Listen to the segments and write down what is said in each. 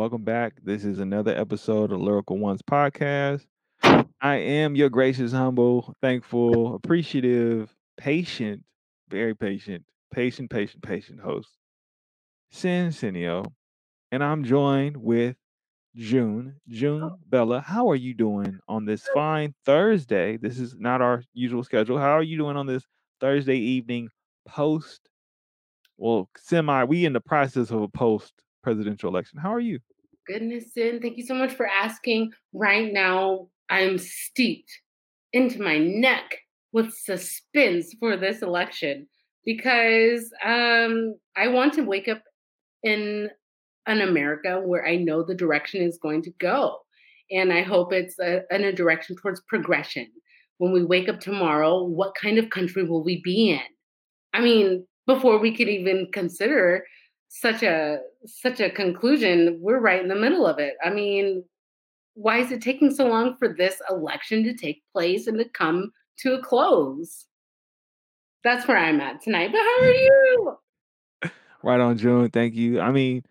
Welcome back. This is another episode of Lyrical Ones podcast. I am your gracious, humble, thankful, appreciative, patient, very patient, patient, patient, patient host, Sin Cineo. And I'm joined with June. June oh. Bella, how are you doing on this fine Thursday? This is not our usual schedule. How are you doing on this Thursday evening post? Well, semi, we in the process of a post presidential election. How are you? Goodness, Sin, thank you so much for asking. Right now, I'm steeped into my neck with suspense for this election because um, I want to wake up in an America where I know the direction is going to go. And I hope it's a, in a direction towards progression. When we wake up tomorrow, what kind of country will we be in? I mean, before we could even consider such a such a conclusion, we're right in the middle of it. I mean, why is it taking so long for this election to take place and to come to a close? That's where I'm at tonight. But how are you? Right on, June. Thank you. I mean,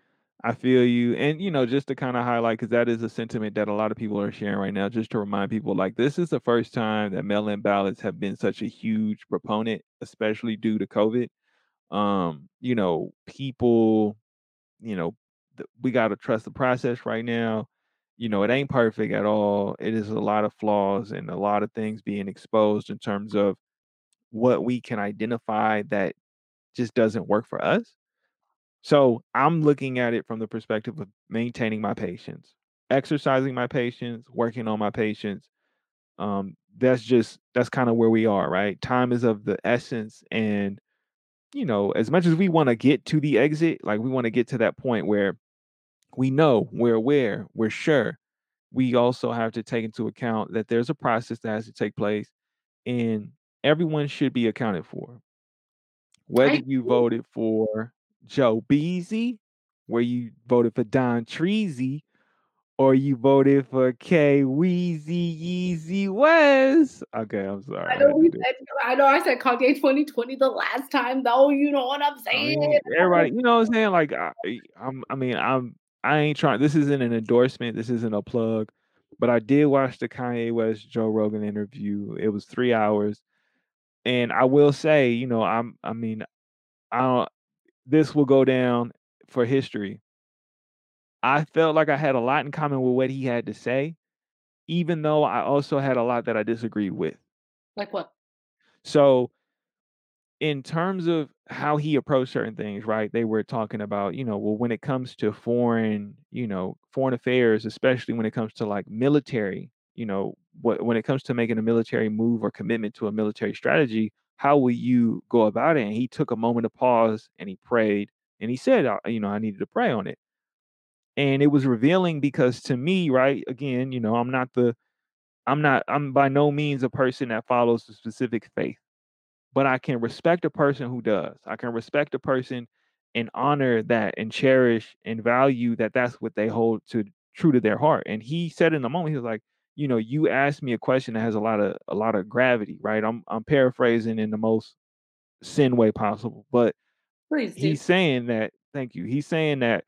I feel you. And, you know, just to kind of highlight, because that is a sentiment that a lot of people are sharing right now, just to remind people like this is the first time that mail in ballots have been such a huge proponent, especially due to COVID. Um, you know, people, you know, th- we got to trust the process right now. You know, it ain't perfect at all. It is a lot of flaws and a lot of things being exposed in terms of what we can identify that just doesn't work for us. So I'm looking at it from the perspective of maintaining my patience, exercising my patience, working on my patience. Um, that's just that's kind of where we are, right? Time is of the essence, and you know, as much as we want to get to the exit, like we want to get to that point where we know, we're aware, we're sure. We also have to take into account that there's a process that has to take place, and everyone should be accounted for. Whether I you voted for Joe Beasy, where you voted for Don Treasy, or you voted for K Weezy Yeezy West. Okay, I'm sorry. I I know we said I know I said Kanye 2020 the last time though. You know what I'm oh, I saying? mean, everybody, you know what I'm saying? Like, I, I'm, I mean, I'm, I ain't trying. This isn't an endorsement. This isn't a plug. But I did watch the Kanye West Joe Rogan interview. It was three hours, and I will say, you know, I'm, I mean, I don't. This will go down for history. I felt like I had a lot in common with what he had to say, even though I also had a lot that I disagreed with. Like what? So, in terms of how he approached certain things, right? They were talking about, you know, well, when it comes to foreign, you know, foreign affairs, especially when it comes to like military, you know, what when it comes to making a military move or commitment to a military strategy, how will you go about it? And he took a moment of pause and he prayed and he said, you know, I needed to pray on it. And it was revealing because to me, right, again, you know, I'm not the I'm not I'm by no means a person that follows a specific faith but I can respect a person who does. I can respect a person and honor that and cherish and value that that's what they hold to true to their heart. And he said in the moment, he was like, you know, you asked me a question that has a lot of a lot of gravity, right? I'm I'm paraphrasing in the most sin way possible, but Please do. he's saying that, thank you. He's saying that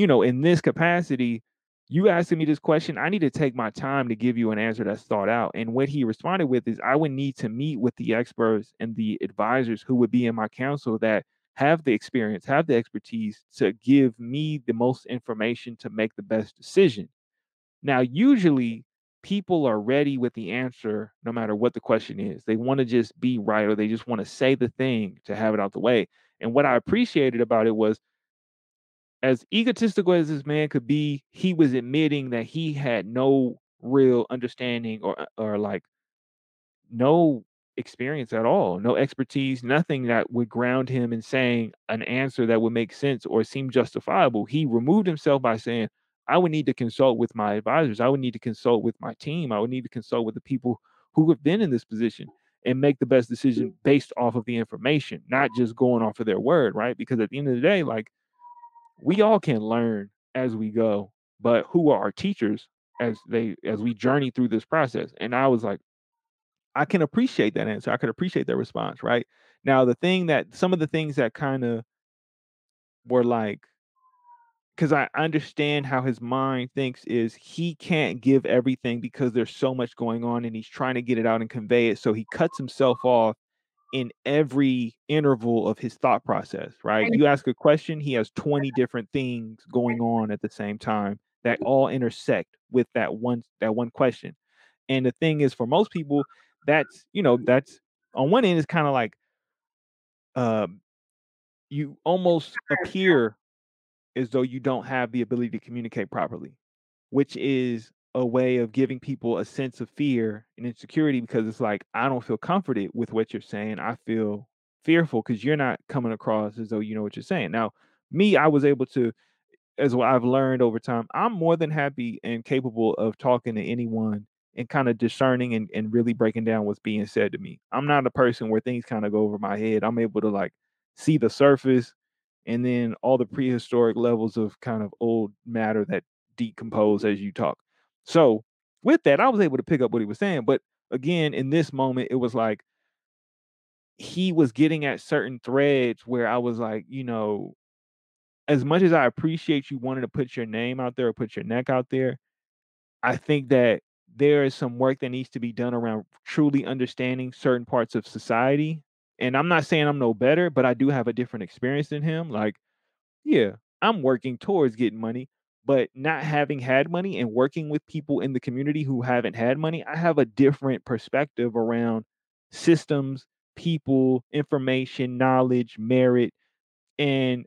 you know, in this capacity, you asking me this question, I need to take my time to give you an answer that's thought out. And what he responded with is, I would need to meet with the experts and the advisors who would be in my council that have the experience, have the expertise to give me the most information to make the best decision. Now, usually people are ready with the answer no matter what the question is. They want to just be right or they just want to say the thing to have it out the way. And what I appreciated about it was as egotistical as this man could be, he was admitting that he had no real understanding or uh, or like no experience at all, no expertise, nothing that would ground him in saying an answer that would make sense or seem justifiable. He removed himself by saying, I would need to consult with my advisors. I would need to consult with my team. I would need to consult with the people who have been in this position and make the best decision based off of the information, not just going off of their word, right? Because at the end of the day, like we all can learn as we go, but who are our teachers as they as we journey through this process? And I was like, I can appreciate that answer. I could appreciate their response, right? Now, the thing that some of the things that kind of were like, because I understand how his mind thinks is he can't give everything because there's so much going on and he's trying to get it out and convey it, so he cuts himself off in every interval of his thought process, right? You ask a question, he has 20 different things going on at the same time that all intersect with that one that one question. And the thing is for most people, that's, you know, that's on one end, it's kinda like um, you almost appear as though you don't have the ability to communicate properly, which is a way of giving people a sense of fear and insecurity because it's like, I don't feel comforted with what you're saying. I feel fearful because you're not coming across as though you know what you're saying. Now, me, I was able to, as what I've learned over time, I'm more than happy and capable of talking to anyone and kind of discerning and, and really breaking down what's being said to me. I'm not a person where things kind of go over my head. I'm able to like see the surface and then all the prehistoric levels of kind of old matter that decompose as you talk. So with that, I was able to pick up what he was saying. But again, in this moment, it was like he was getting at certain threads where I was like, you know, as much as I appreciate you wanting to put your name out there or put your neck out there, I think that there is some work that needs to be done around truly understanding certain parts of society. And I'm not saying I'm no better, but I do have a different experience than him. Like, yeah, I'm working towards getting money, but not having had money and working with people in the community who haven't had money, I have a different perspective around systems, people, information, knowledge, merit, and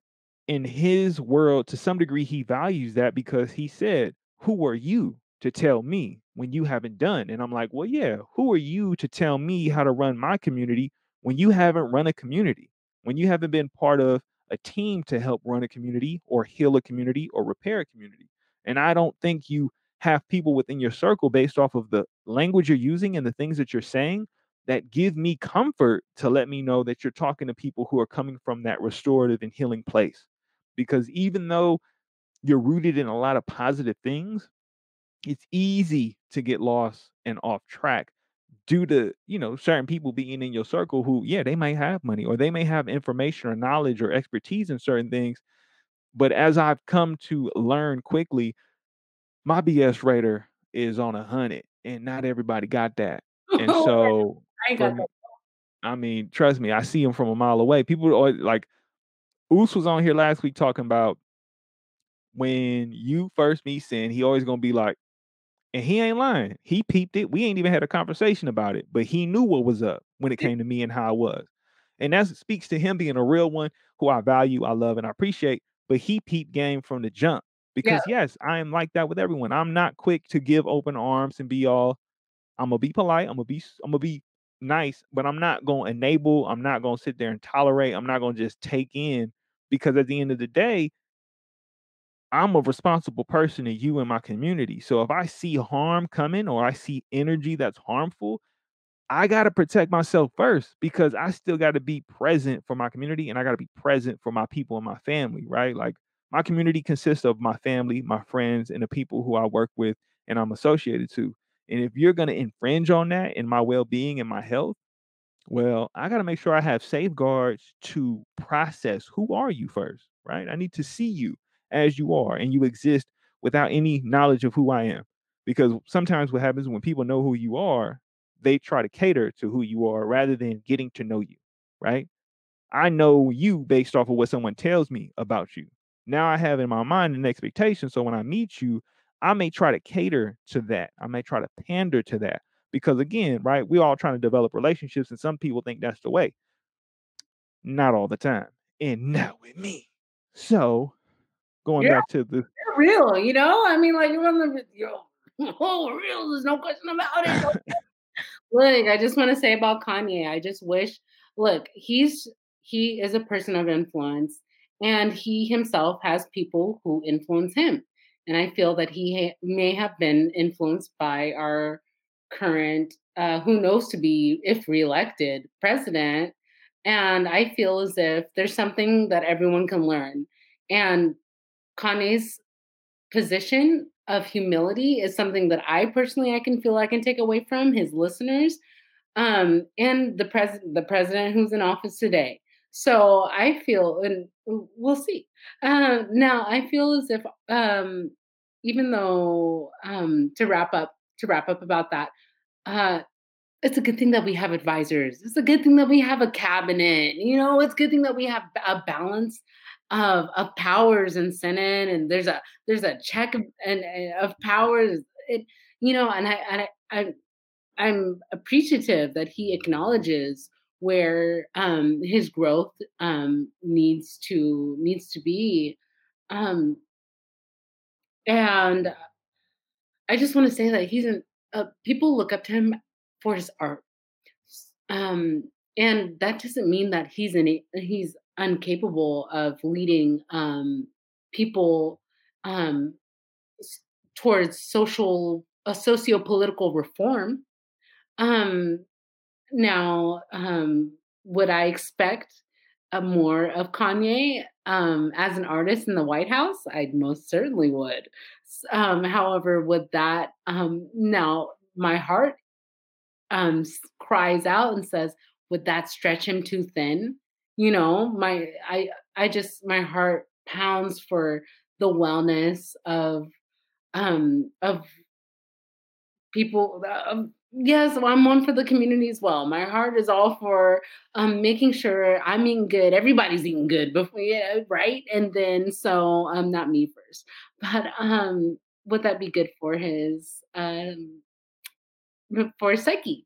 in his world, to some degree, he values that because he said, Who are you to tell me when you haven't done? And I'm like, Well, yeah, who are you to tell me how to run my community when you haven't run a community? When you haven't been part of a team to help run a community or heal a community or repair a community? And I don't think you have people within your circle based off of the language you're using and the things that you're saying that give me comfort to let me know that you're talking to people who are coming from that restorative and healing place because even though you're rooted in a lot of positive things, it's easy to get lost and off track due to, you know, certain people being in your circle who, yeah, they might have money or they may have information or knowledge or expertise in certain things. But as I've come to learn quickly, my BS rater is on a hundred and not everybody got that. Oh, and so I got from that. I mean, trust me, I see him from a mile away. People are always like Oos was on here last week talking about when you first meet Sin, he always gonna be like, and he ain't lying. He peeped it. We ain't even had a conversation about it, but he knew what was up when it came to me and how I was. And that speaks to him being a real one who I value, I love, and I appreciate. But he peeped game from the jump Yeah. because yes, I am like that with everyone. I'm not quick to give open arms and be all. I'm gonna be polite. I'm gonna be. I'm gonna be nice, but I'm not gonna enable. I'm not gonna sit there and tolerate. I'm not gonna just take in because at the end of the day, I'm a responsible person to you and my community. So if I see harm coming or I see energy that's harmful, I got to protect myself first because I still got to be present for my community and I got to be present for my people and my family, right? Like my community consists of my family, my friends, and the people who I work with and I'm associated to. And if you're going to infringe on that in my well being and my health, well, I got to make sure I have safeguards to process who are you first, right? I need to see you as you are and you exist without any knowledge of who I am. Because sometimes what happens when people know who you are, they try to cater to who you are rather than getting to know you, right? I know you based off of what someone tells me about you. Now I have in my mind an expectation. So when I meet you, I may try to cater to that. I may try to pander to that. Because again, right, we're all trying to develop relationships, and some people think that's the way. Not all the time. And not with me. So going Yeah, back to the real, you know? I mean, like, you're on the yo, oh, real, there's no question about it. Look, I just wanna say about Kanye, I just wish look, he's he is a person of influence, and he himself has people who influence him, and I feel that he ha may have been influenced by our current, uh, who knows to be, if reelected, president, and I feel as if there's something that everyone can learn, and Kanye's position of humility is something that I personally I can feel I can take away from his listeners um, and the president the president who's in office today. So I feel, and we'll see. Uh, now I feel as if, um, even though um, to wrap up, to wrap up about that, uh, it's a good thing that we have advisors. It's a good thing that we have a cabinet. You know, it's a good thing that we have a balance of of powers in Senate, and there's a there's a check and, and of powers. It, you know, and I and I, I I'm appreciative that he acknowledges where um, his growth um, needs to needs to be, um, and I just want to say that he's an uh, people look up to him for his art, um, and that doesn't mean that he's an he's incapable of leading um, people um, towards social a socio-political reform. Um, Now, um, would I expect a more of Kanye um, as an artist in the White House? I most certainly would. Um, however, would that um, now my heart um, cries out and says, would that stretch him too thin? You know, my I I just my heart pounds for the wellness of um of people um, yes well, i'm one for the community as well. My heart is all for um making sure i'm eating good everybody's eating good before yeah right? And then so um not me first. But um would that be good for his um for psyche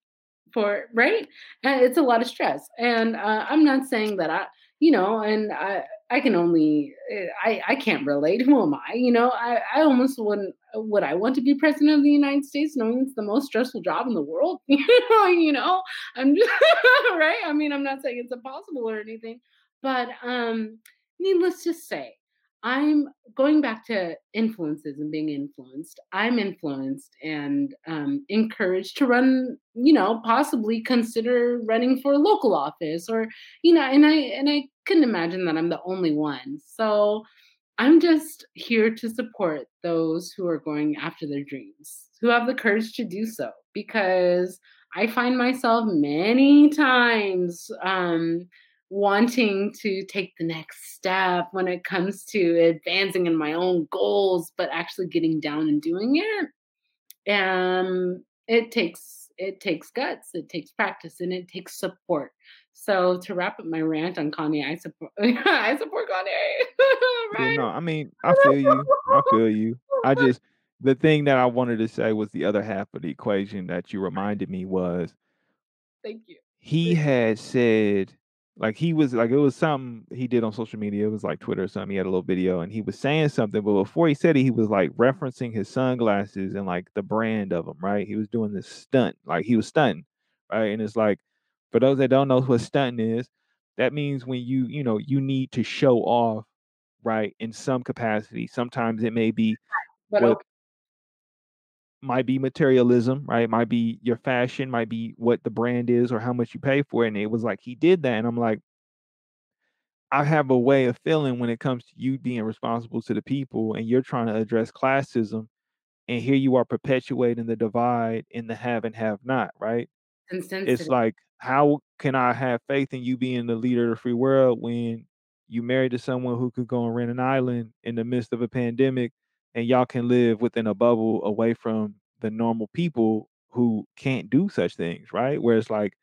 for right? And it's a lot of stress. And uh, I'm not saying that I, you know, and I I can only eh, I I can't relate. Who am I? You know, I I almost wouldn't would I want to be president of the United States knowing it's the most stressful job in the world? you know, you know, I'm just right. I mean, I'm not saying it's impossible or anything, but um, needless to say, I'm going back to influences and being influenced. I'm influenced and um, encouraged to run, you know, possibly consider running for a local office or, you know, and I and I couldn't imagine that I'm the only one. So I'm just here to support those who are going after their dreams, who have the courage to do so, because I find myself many times um, wanting to take the next step when it comes to advancing in my own goals, but actually getting down and doing it. Um, it takes it takes guts, it takes practice, and it takes support. So to wrap up my rant on Kanye, I support I support Kanye, Yeah, right? no, I mean, I feel you. I feel you. I just the thing that I wanted to say was the other half of the equation that you reminded me was Thank you. he had said like he was like it was something he did on social media. It was like Twitter or something. He had a little video and he was saying something, but before he said it, he was like referencing his sunglasses and like the brand of them, right? He was doing this stunt, like he was stunting, right? And it's like for those that don't know what stunting is, that means when you, you know, you need to show off right? In some capacity. Sometimes it may be But what okay, might be materialism, right? Might be your fashion, might be what the brand is or how much you pay for it. And it was like he did that. And I'm like, I have a way of feeling when it comes to you being responsible to the people and you're trying to address classism. And here you are perpetuating the divide in the have and have not, right? It's like, how can I have faith in you being the leader of the free world when you married to someone who could go and rent an island in the midst of a pandemic and y'all can live within a bubble away from the normal people who can't do such things, right? Where it's like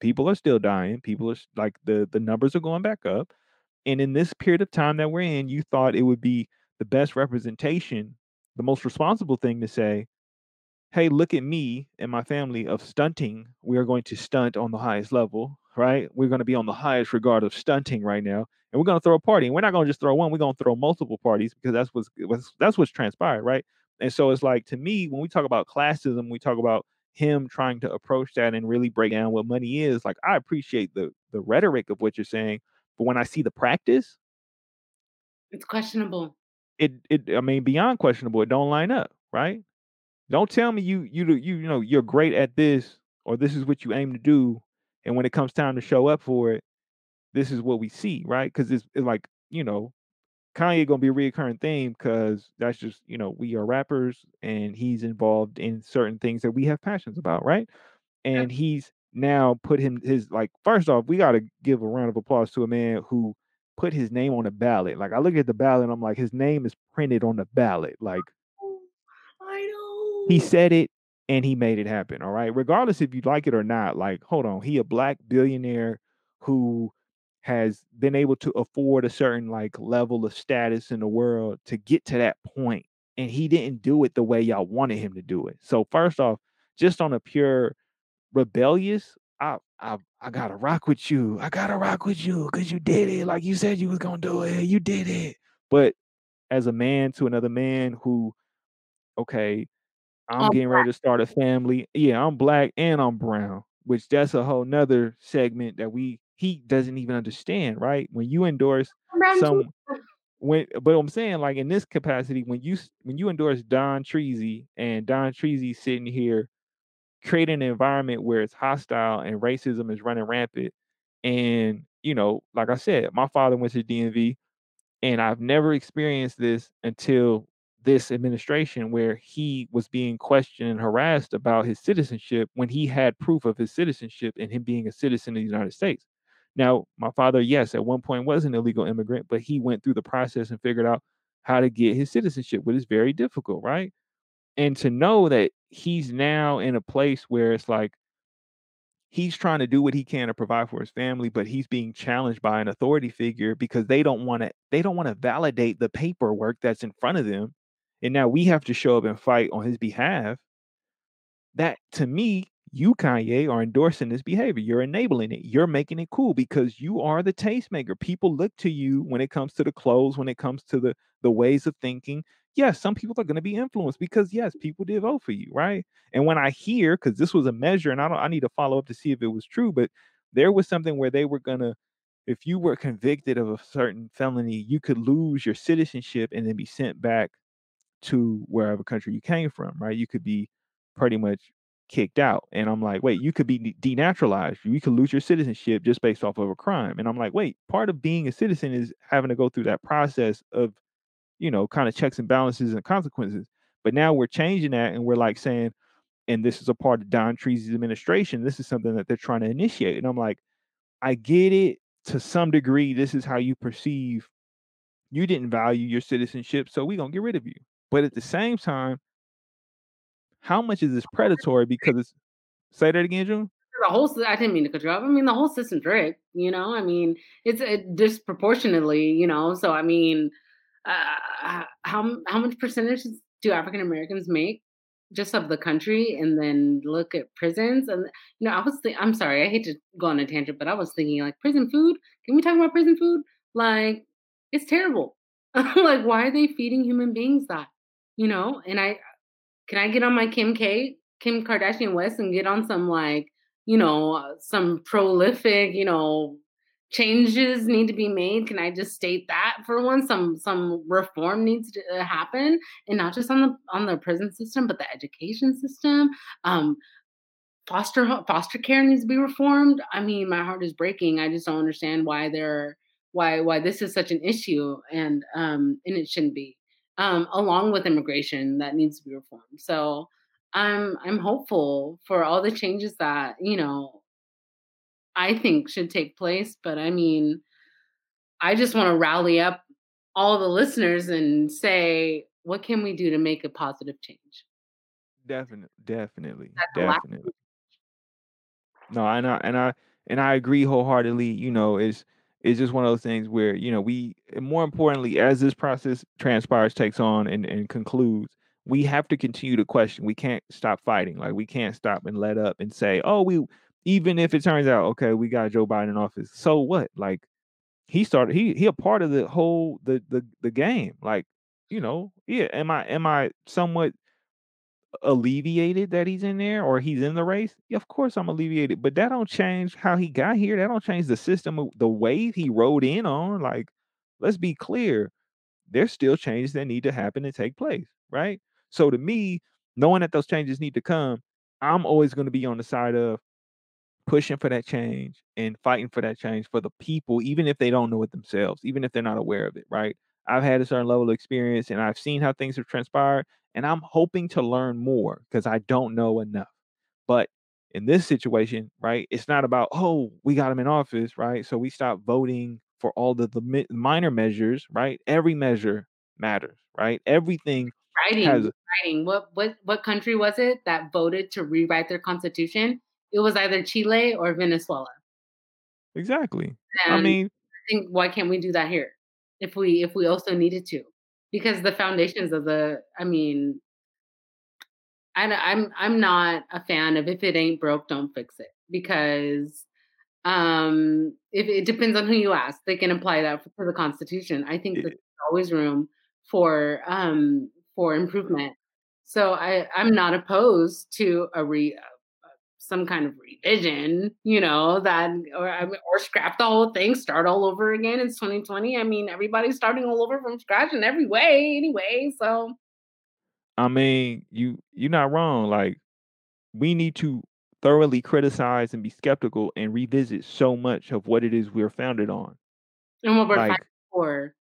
people are still dying, people are like the the numbers are going back up. And in this period of time that we're in, you thought it would be the best representation, the most responsible thing to say, hey, look at me and my family of stunting. We are going to stunt on the highest level, right? We're going to be on the highest regard of stunting right now. And we're going to throw a party. And we're not going to just throw one, we're going to throw multiple parties because that's what's, what's that's what's transpired, right? And so it's like to me, when we talk about classism, we talk about him trying to approach that and really break down what money is. Like I appreciate the the rhetoric of what you're saying, but when I see the practice, It's questionable. it it I mean beyond questionable, it don't line up, right? Don't tell me you you you you know you're great at this or this is what you aim to do, and when it comes time to show up for it, this is what we see, right? Because it's, it's like you know Kanye gonna be a reoccurring theme because that's just you know we are rappers and he's involved in certain things that we have passions about, right? Yeah. And he's now put him his like first off, we gotta give a round of applause to a man who put his name on the ballot. Like I look at the ballot and I'm like, his name is printed on the ballot. Like he said it and he made it happen. All right. Regardless if you like it or not, like, hold on, he a black billionaire who has been able to afford a certain like level of status in the world to get to that point, And he didn't do it the way y'all wanted him to do it. So first off, just on a pure rebellious, I I I gotta rock with you. I gotta rock with you because you did it. Like you said you was gonna do it. You did it. But as a man to another man who, okay, I'm getting ready to start a family. Yeah, I'm black and I'm brown, which that's a whole nother segment that we he doesn't even understand, right? When you endorse I'm brown too. some when but I'm saying like in this capacity, when you when you endorse Don Treasy and Don Treasy sitting here creating an environment where it's hostile and racism is running rampant. And, you know, like I said, my father went to DMV and I've never experienced this until this administration where he was being questioned and harassed about his citizenship when he had proof of his citizenship and him being a citizen of the United States. Now, my father, yes, at one point was an illegal immigrant, but he went through the process and figured out how to get his citizenship, which is very difficult, right? And to know that he's now in a place where it's like he's trying to do what he can to provide for his family, but he's being challenged by an authority figure because they don't want to they don't want to validate the paperwork that's in front of them. And now we have to show up and fight on his behalf that to me, you, Kanye, are endorsing this behavior. You're enabling it. You're making it cool because you are the tastemaker. People look to you when it comes to the clothes, when it comes to the the ways of thinking. Yes, some people are going to be influenced because yes, people did vote for you, right? And when I hear, because this was a measure, and I don't, I need to follow up to see if it was true, but there was something where they were gonna, if you were convicted of a certain felony, you could lose your citizenship and then be sent back to wherever country you came from, right? You could be pretty much kicked out. And I'm like, wait, you could be denaturalized. You could lose your citizenship just based off of a crime. And I'm like, wait, part of being a citizen is having to go through that process of, you know, kind of checks and balances and consequences. But now we're changing that and we're like saying, and this is a part of Don Treasy's administration. This is something that they're trying to initiate. And I'm like, I get it to some degree. This is how you perceive you didn't value your citizenship, so we're gonna get rid of you. But at the same time, how much is this predatory because it's say that again, June? the whole I didn't mean to cut you off. I mean, the whole system's rigged, you know? I mean, it's, uh, disproportionately, you know? So, I mean, uh, how how much percentages do African Americans make just of the country? And then look at prisons, and, you know, I was think I'm sorry, I hate to go on a tangent, but I was thinking, like, prison food? Can we talk about prison food? Like, it's terrible. Like, why are they feeding human beings that? You know? And I can I get on my Kim K, Kim Kardashian West and get on some like, you know, uh, some prolific, you know, changes need to be made? Can I just state that for one? Some some reform needs to uh, happen, and not just on the on the prison system, but the education system. Um, foster foster care needs to be reformed. I mean, my heart is breaking. I just don't understand why they're why why this is such an issue, and um, and it shouldn't be. Um, along with immigration, that needs to be reformed. So I'm I'm hopeful for all the changes that you know I think should take place. But I mean, I just want to rally up all the listeners and say, what can we do to make a positive change? Definitely, definitely, That's definitely. No, and I and I and I agree wholeheartedly. You know, it's it's just one of those things where you know we, more importantly, as this process transpires, takes on, and and concludes, we have to continue to question. We can't stop fighting. Like we can't stop and let up and say, oh, we. Even if it turns out okay, we got Joe Biden in office, so what? Like he started, he he a part of the whole the the the game. Like you know, yeah. Am I am I somewhat alleviated that he's in there or he's in the race, of course I'm alleviated, but that don't change how he got here. That don't change the system the wave he rode in on. Like, let's be clear, there's still changes that need to happen and take place, right? So to me, knowing that those changes need to come, I'm always going to be on the side of pushing for that change and fighting for that change for the people, even if they don't know it themselves, even if they're not aware of it, right? I've had a certain level of experience and I've seen how things have transpired, and I'm hoping to learn more because I don't know enough. But In this situation, right, it's not about, "Oh, we got him in office," right? So we stop voting for all the the minor measures, right? Every measure matters, right? Everything Writing, a writing. What what what country was it that voted to rewrite their constitution? It was either Chile or Venezuela. Exactly. I mean I think why can't we do that here? If we if we also needed to? Because the foundations of the I mean I'm I'm I'm not a fan of if it ain't broke, don't fix it, because, um, if it depends on who you ask, they can apply that for the Constitution. I think that there's always room for, um, for improvement. So I I'm not opposed to a re some kind of revision, you know, that or or scrap the whole thing, start all over again, it's 2020, I mean, everybody's starting all over from scratch in every way anyway, so I mean, you you're not wrong, like, we need to thoroughly criticize and be skeptical and revisit so much of what it is we're founded on. And what we're Like for.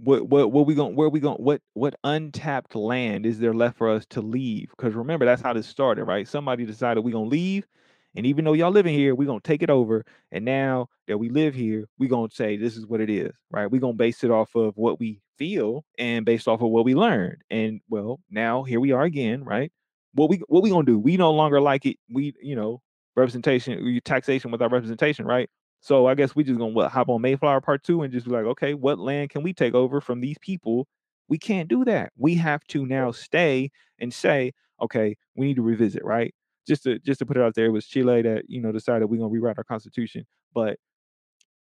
What what what we gon where we gon what what untapped land is there left for us to leave because remember, that's how this started, right? Somebody decided we're gonna leave, and even though y'all living here, we're gonna take it over, and now that we live here, we're gonna say this is what it is, right? we're gonna base it off of what we feel and based off of what we learned, and, well, now here we are again, right? What we what we gonna do? We no longer like it, we you know, representation taxation without representation, right? So I guess we just gonna what, hop on Mayflower Part 2 and just be like, "Okay, what land can we take over from these people?" We can't do that. We have to now stay and say, "Okay, we need to revisit," right? Just to just to put it out there, it was Chile that, you know, decided we're gonna rewrite our constitution, but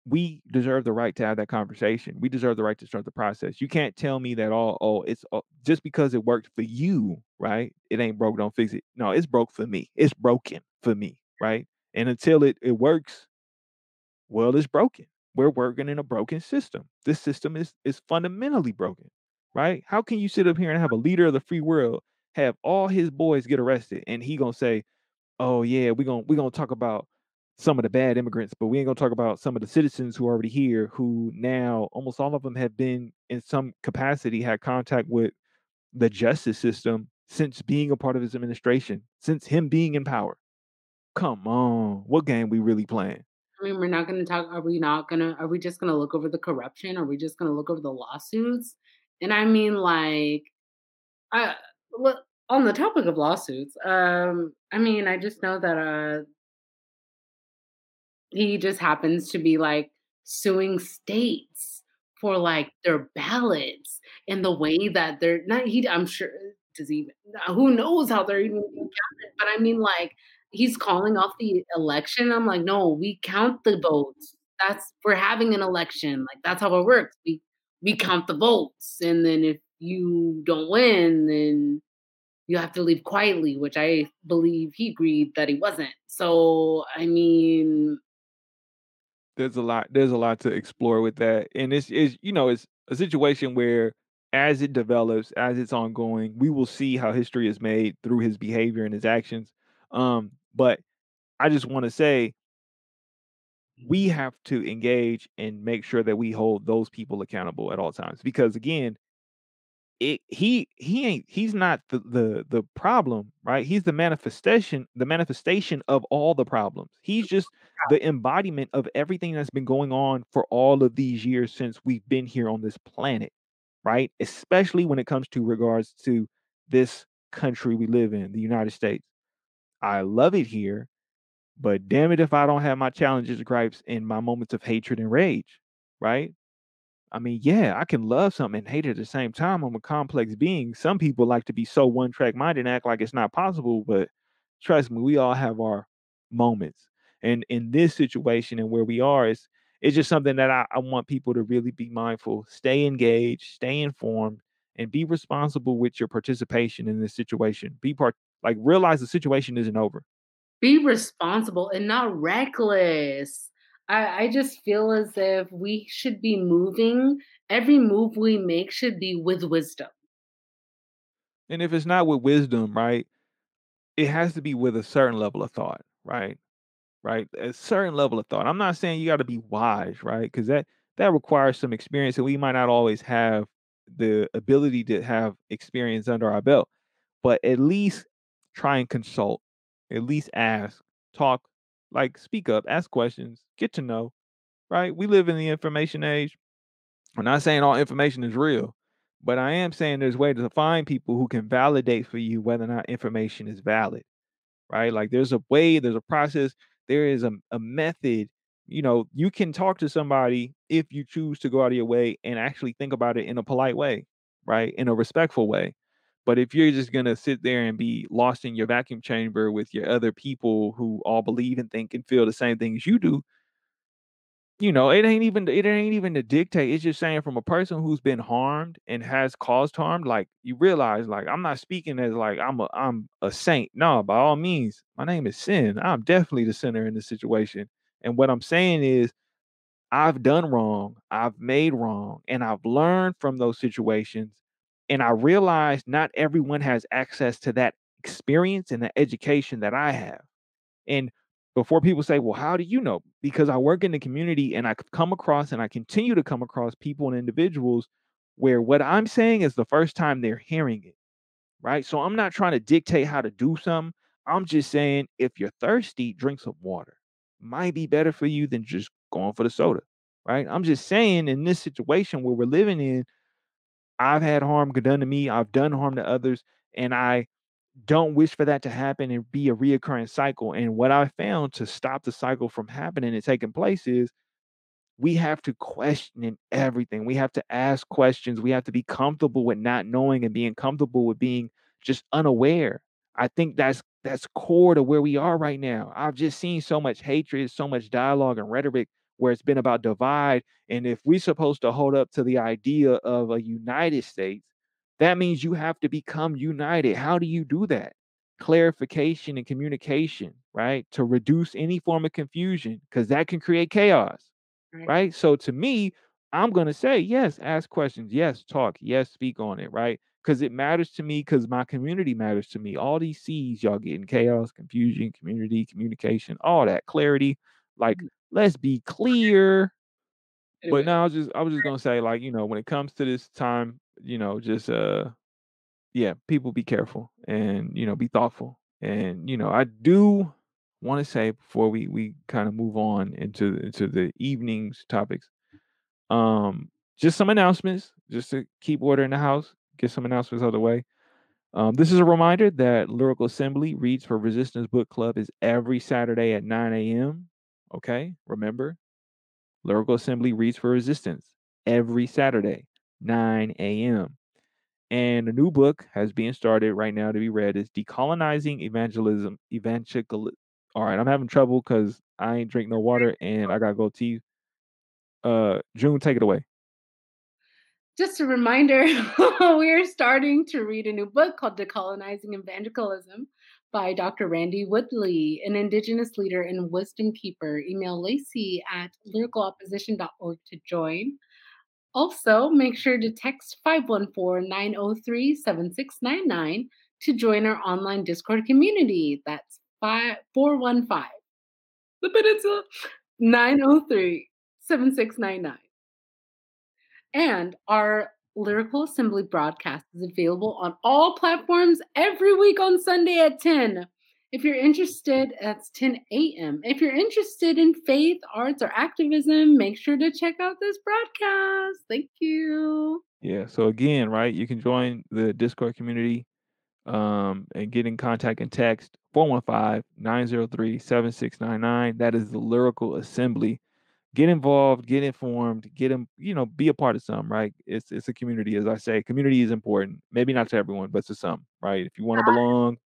we deserve the right to have that conversation. We deserve the right to start the process. You can't tell me that all oh, it's uh just because it worked for you, right? It ain't broke, don't fix it. No, it's broke for me. It's broken for me, right? And until it it works well, it's broken. We're working in a broken system. This system is is fundamentally broken, right? How can you sit up here and have a leader of the free world, have all his boys get arrested, and he gonna say, "Oh, yeah, we gonna we gonna talk about some of the bad immigrants, but we ain't gonna talk about some of the citizens who are already here, who now almost all of them have been, in some capacity, had contact with the justice system since being a part of his administration, since him being in power." Come on, what game we really playing? I mean, we're not gonna talk are we not gonna are we just gonna look over the corruption? Are we just gonna look over the lawsuits? And I mean, like, well, on the topic of lawsuits, um, I mean, I just know that, uh he just happens to be, like, suing states for, like, their ballots and the way that they're not he I'm sure does he who knows how they're even but I mean, like, he's calling off the election, I'm like, "No, we count the votes. That's we're having an election, like, that's how it works. We we count the votes, and then if you don't win, then you have to leave quietly," which I believe he agreed that he wasn't. So, I mean There's a lot there's a lot to explore with that, and it's is you know, it's a situation where as it develops, as it's ongoing, we will see how history is made through his behavior and his actions, um, but I just wanna say we have to engage and make sure that we hold those people accountable at all times, because again it he he ain't he's not the the the problem, right? He's the manifestation the manifestation of all the problems. He's just the embodiment of everything that's been going on for all of these years since we've been here on this planet, right? Especially when it comes to regards to this country we live in, the United States. I love it here, but damn it if I don't have my challenges, gripes, and my moments of hatred and rage, right? I mean, yeah, I can love something and hate it at the same time, I'm a complex being. Some people like to be so one-track minded and act like it's not possible, but trust me, we all have our moments, and in this situation and where we are, it's it's just something that I I want people to really be mindful, stay engaged, stay informed, and be responsible with your participation in this situation. Be part like, realize the situation isn't over. Be responsible and not reckless. I I just feel as if we should be moving every move we make should be with wisdom. And if it's not with wisdom, right, it has to be with a certain level of thought, right? Right? A certain level of thought. I'm not saying you gotta be wise, right? Because that that requires some experience, and we might not always have the ability to have experience under our belt, but at least try and consult. At least ask, talk, like, speak up, ask questions, get to know, right? We live in the information age. I'm not saying all information is real, but I am saying there's ways to find people who can validate for you whether or not information is valid, right? Like, there's a way, there's a process, there is a a method, you know, you can talk to somebody if you choose to go out of your way and actually think about it in a polite way, right? In a respectful way. But if you're just gonna sit there and be lost in your vacuum chamber with your other people who all believe and think and feel the same things you do you know, it ain't even it ain't even to dictate, it's just saying from a person who's been harmed and has caused harm, like, you realize, like, I'm not speaking as, like, I'm a I'm a saint. No, by all means, my name is Sin. I'm definitely the sinner in this situation, and what I'm saying is, I've done wrong, I've made wrong, and I've learned from those situations, and I realized not everyone has access to that experience and the education that I have. And before people say, "Well, how do you know?" Because I work in the community and I come across and I continue to come across people and individuals where what I'm saying is the first time they're hearing it, right? So I'm not trying to dictate how to do something. I'm just saying if you're thirsty, drink some water. Might be better for you than just going for the soda, right? I'm just saying in this situation where we're living in, I've had harm done to me, I've done harm to others, and I don't wish for that to happen and be a reoccurring cycle, and what I found to stop the cycle from happening and taking place is we have to question everything. We have to ask questions. We have to be comfortable with not knowing and being comfortable with being just unaware. I think that's that's core to where we are right now. I've just seen so much hatred, so much dialogue and rhetoric where it's been about divide, and if we're supposed to hold up to the idea of a United States, that means you have to become united. How do you do that? Clarification and communication, right? To reduce any form of confusion, because that can create chaos, Right. right? So to me, I'm gonna say, "Yes, ask questions. Yes, talk. Yes, speak on it," right? Because it matters to me, because my community matters to me. All these C's y'all getting chaos, confusion, community, communication, all that, clarity. Like, Mhm. Let's be clear. But now I was just I was just gonna say, like, you know, when it comes to this time, you know, just, uh yeah, people be careful and, you know, be thoughtful. And, you know, I do wanna say before we we kinda move on into into the evening's topics, um, just some announcements, just to keep order in the house, get some announcements out of the way. Um, this is a reminder that Lyrical Assembly Reads for Resistance Book Club is every Saturday at 9 AM, okay? Remember, Lyrical Assembly Reads for Resistance every Saturday, 9 AM. And a new book has been started right now to be read. is Decolonizing Evangelism Evangelical alright, I'm having trouble because I ain't drink no water and I got gold teeth. Uh, June, take it away. Just a reminder, we are starting to read a new book called Decolonizing Evangelicalism by Doctor Randy Woodley, an Indigenous leader and wisdom keeper. Email Lacey at lyricalopposition.org to join. Also, make sure to text 514-903-7699 to join our online Discord community. That's fi 415 the peninsula 903-7699. And our Lyrical Assembly broadcast is available on all platforms every week on Sunday at 10. If you're interested that's 10 AM. If you're interested in faith, arts, or activism, make sure to check out this broadcast. Thank you. Yeah, so again, right, you can join the Discord community, um, and get in contact and text 415-903-7699. That is the Lyrical Assembly. Get involved, get informed, get 'em you know, be a part of something, right? It's it's a community, as I say, community is important. Maybe not to everyone, but to some, right? If you wanna belong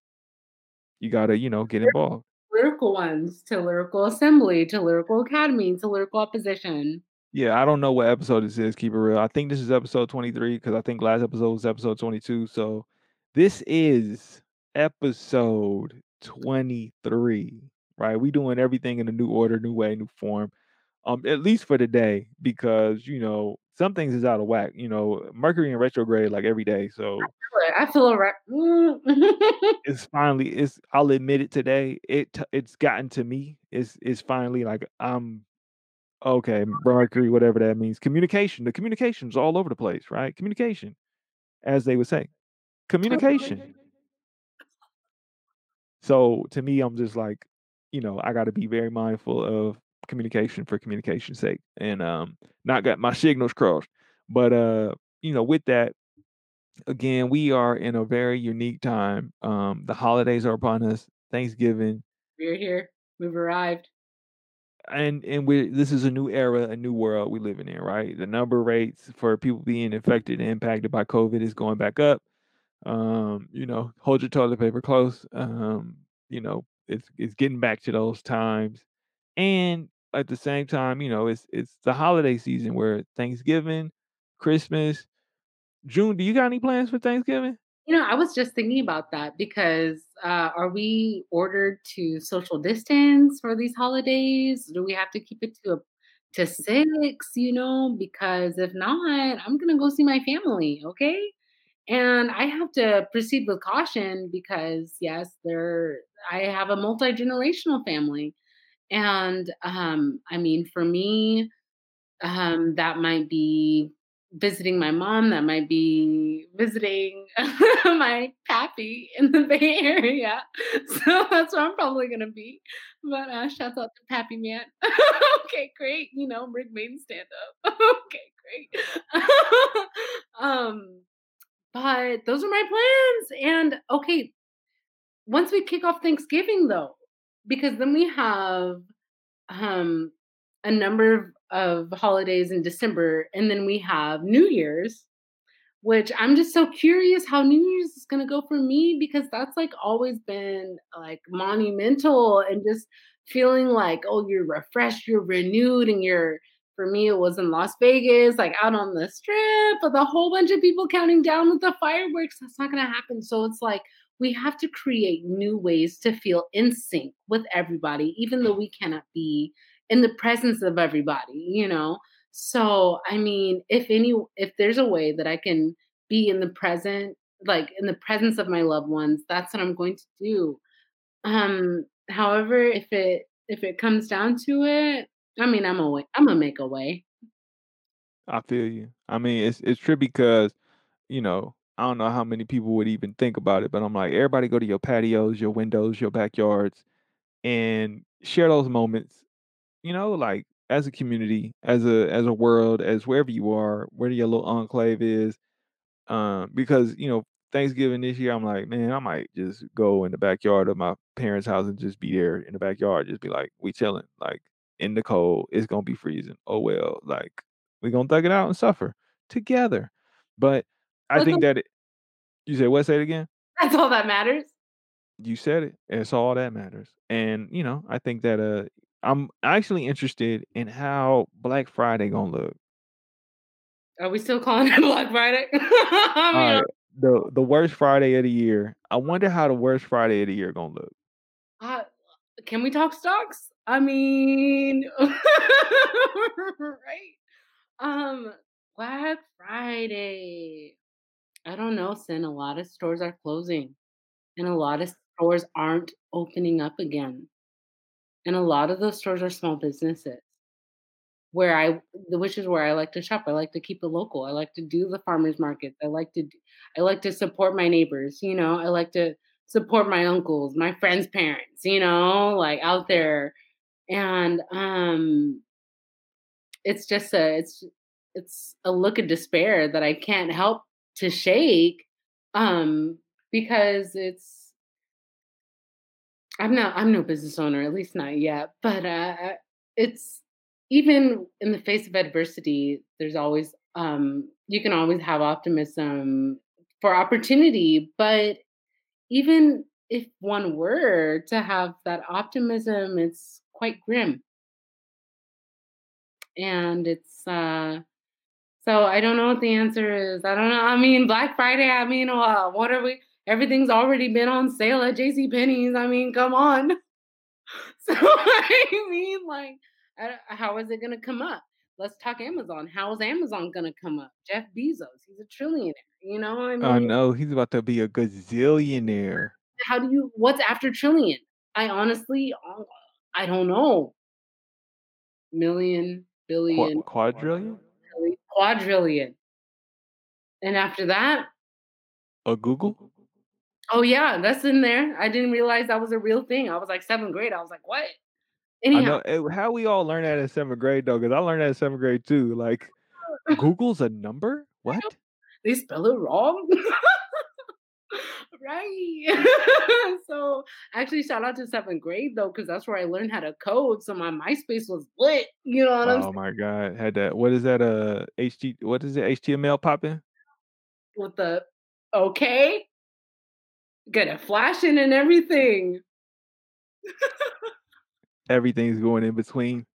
you gotta, you know, get involved. Lyrical ones to Lyrical Assembly, to Lyrical Academy, to Lyrical Opposition. Yeah, I don't know what episode this is, keep it real. I think this is episode 23, because I think last episode was episode 22, so this is episode 23, right? We doing everything in a new order, new way, new form, um, at least for today because, you know, some things is out of whack, you know, Mercury in retrograde, like, every day, I so feel it, I feel a re mm. it's finally it's I'll admit it today, it it's gotten to me. It's it's finally like, I'm okay, Mercury, whatever that means. Communication, the communication's all over the place, right? Communication, as they would say. Communication. So, to me, I'm just like, you know, I gotta be very mindful of communication for communication's sake and, um, not got my signals crossed. But, uh, you know, with that, again, we are in a very unique time. Um, the holidays are upon us, Thanksgiving We're here. We've arrived. and and we this is a new era, a new world we living in, right? The number rates for people being infected and impacted by COVID is going back up. Um, you know, hold your toilet paper close. Um, you know, it's it's getting back to those times. And at the same time, you know, it's it's the holiday season where Thanksgiving, Christmas, June. Do you got any plans for Thanksgiving? You know, I was just thinking about that because uh, are we ordered to social distance for these holidays? Do we have to keep it to a to six? You know, because if not, I'm gonna go see my family. Okay, and I have to proceed with caution because yes, there I have a multi generational family, and um, I mean, for me, Um, that might be visiting my mom, that might be visiting my pappy in the Bay Area. So that's where I'm probably gonna be. But uh shouts out to Pappy Man. okay, great. You know, Rick Maiden stand up. okay, great. um, but those are my plans. And okay, once we kick off Thanksgiving though, because then we have um a number of of holidays in December, and then we have New Year's, which I'm just so curious how New Year's is gonna go for me because that's like always been like monumental and just feeling like, oh, you're refreshed, you're renewed, and you're for me, it was in Las Vegas, like out on the strip with a whole bunch of people counting down with the fireworks. That's not gonna happen. So it's like we have to create new ways to feel in sync with everybody, even though we cannot be in the presence of everybody, you know? So, I mean, if any if there's a way that I can be in the present, like in the presence of my loved ones, that's what I'm going to do. Um, however, if it if it comes down to it, I mean, I'm a way I'm gonna make a way. I feel you. I mean, it's it's true because you know I don't know how many people would even think about it, but I'm like, everybody go to your patios, your windows, your backyards, and share those moments you know, like as a community, as a as a world, as wherever you are, where your little enclave is, um, because you know, Thanksgiving this year, I'm like, man, I might just go in the backyard of my parents' house and just be there in the backyard, just be like, we chilling, like in the cold, it's gonna be freezing. Oh well, like we gonna thug it out and suffer together. But I think that it, you said what? Say it again. that's all that matters. You said it. It's all that matters. And, you know, I think that, uh, I'm actually interested in how Black Friday gonna look. Are we still calling it Black Friday? I mean, Alright, the the worst Friday of the year. I wonder how the worst Friday of the year gonna look. uh, can we talk stocks? I mean, right? Um, Black Friday. I don't know, Sin. A lot of stores are closing, and a lot of stores aren't opening up again. And a lot of those stores are small businesses where I, which is where I like to shop. I like to keep it local. I like to do the farmers markets. I like to, I like to support my neighbors. You know, I like to support my uncles, my friends' parents. You know, like out there, and um, it's just a, it's, it's a look of despair that I can't help to shake, um, because it's I'm not I'm no business owner, at least not yet, but, uh, it's even in the face of adversity, there's always, um you can always have optimism for opportunity, but even if one were to have that optimism, it's quite grim, and it's, uh so I don't know what the answer is. I don't know. I mean, Black Friday, I mean, uh, what are we everything's already been on sale at J.C. Penney's. I mean, come on. So I mean, like, I how is it gonna come up? Let's talk Amazon. How is Amazon gonna come up? Jeff Bezos, he's a trillionaire. You know, I I mean, know, he's about to be a gazillionaire. how do you? What's after trillion? I honestly, uh, I don't know. Million, billion, quadrillion? Quadrillion, and after that, A googol? Oh, yeah, that's in there. I didn't realize that was a real thing. I was, like, 7th grade. I was like, "What?" I Anyhow know eh, how we all learn that in 7th grade though, because I learned that in 7th grade too, like, "Google's a number? What?" They spell it wrong. Right. So, actually, shout out to 7th grade though, because that's where I learned how to code, so my MySpace was lit, you know what I'm saying? Oh my god, had that what is that, uh, HT what is it, HTML popping? With the okay. Get it flashing and everything. Everything's going in between.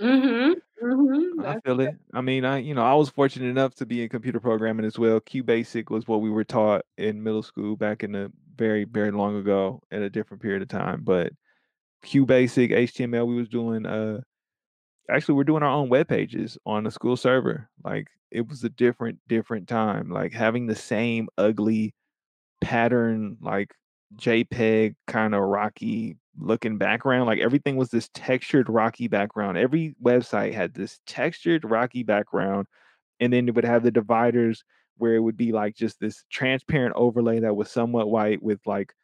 Mhm, mhm, I that's feel it. I mean, I you know, I was fortunate enough to be in computer programming as well. QBasic was what we were taught in middle school back in the very, very long ago at a different period of time, but QBasic, HTML, we was doing, uh actually, we're doing our own web pages on a school server. Like, it was a different, different time, like, having the same ugly pattern, like, JPEG kinda rocky looking background, like, everything was this textured rocky background. Every website had this textured rocky background, and then it would have the dividers where it would be, like, just this transparent overlay that was somewhat white with, like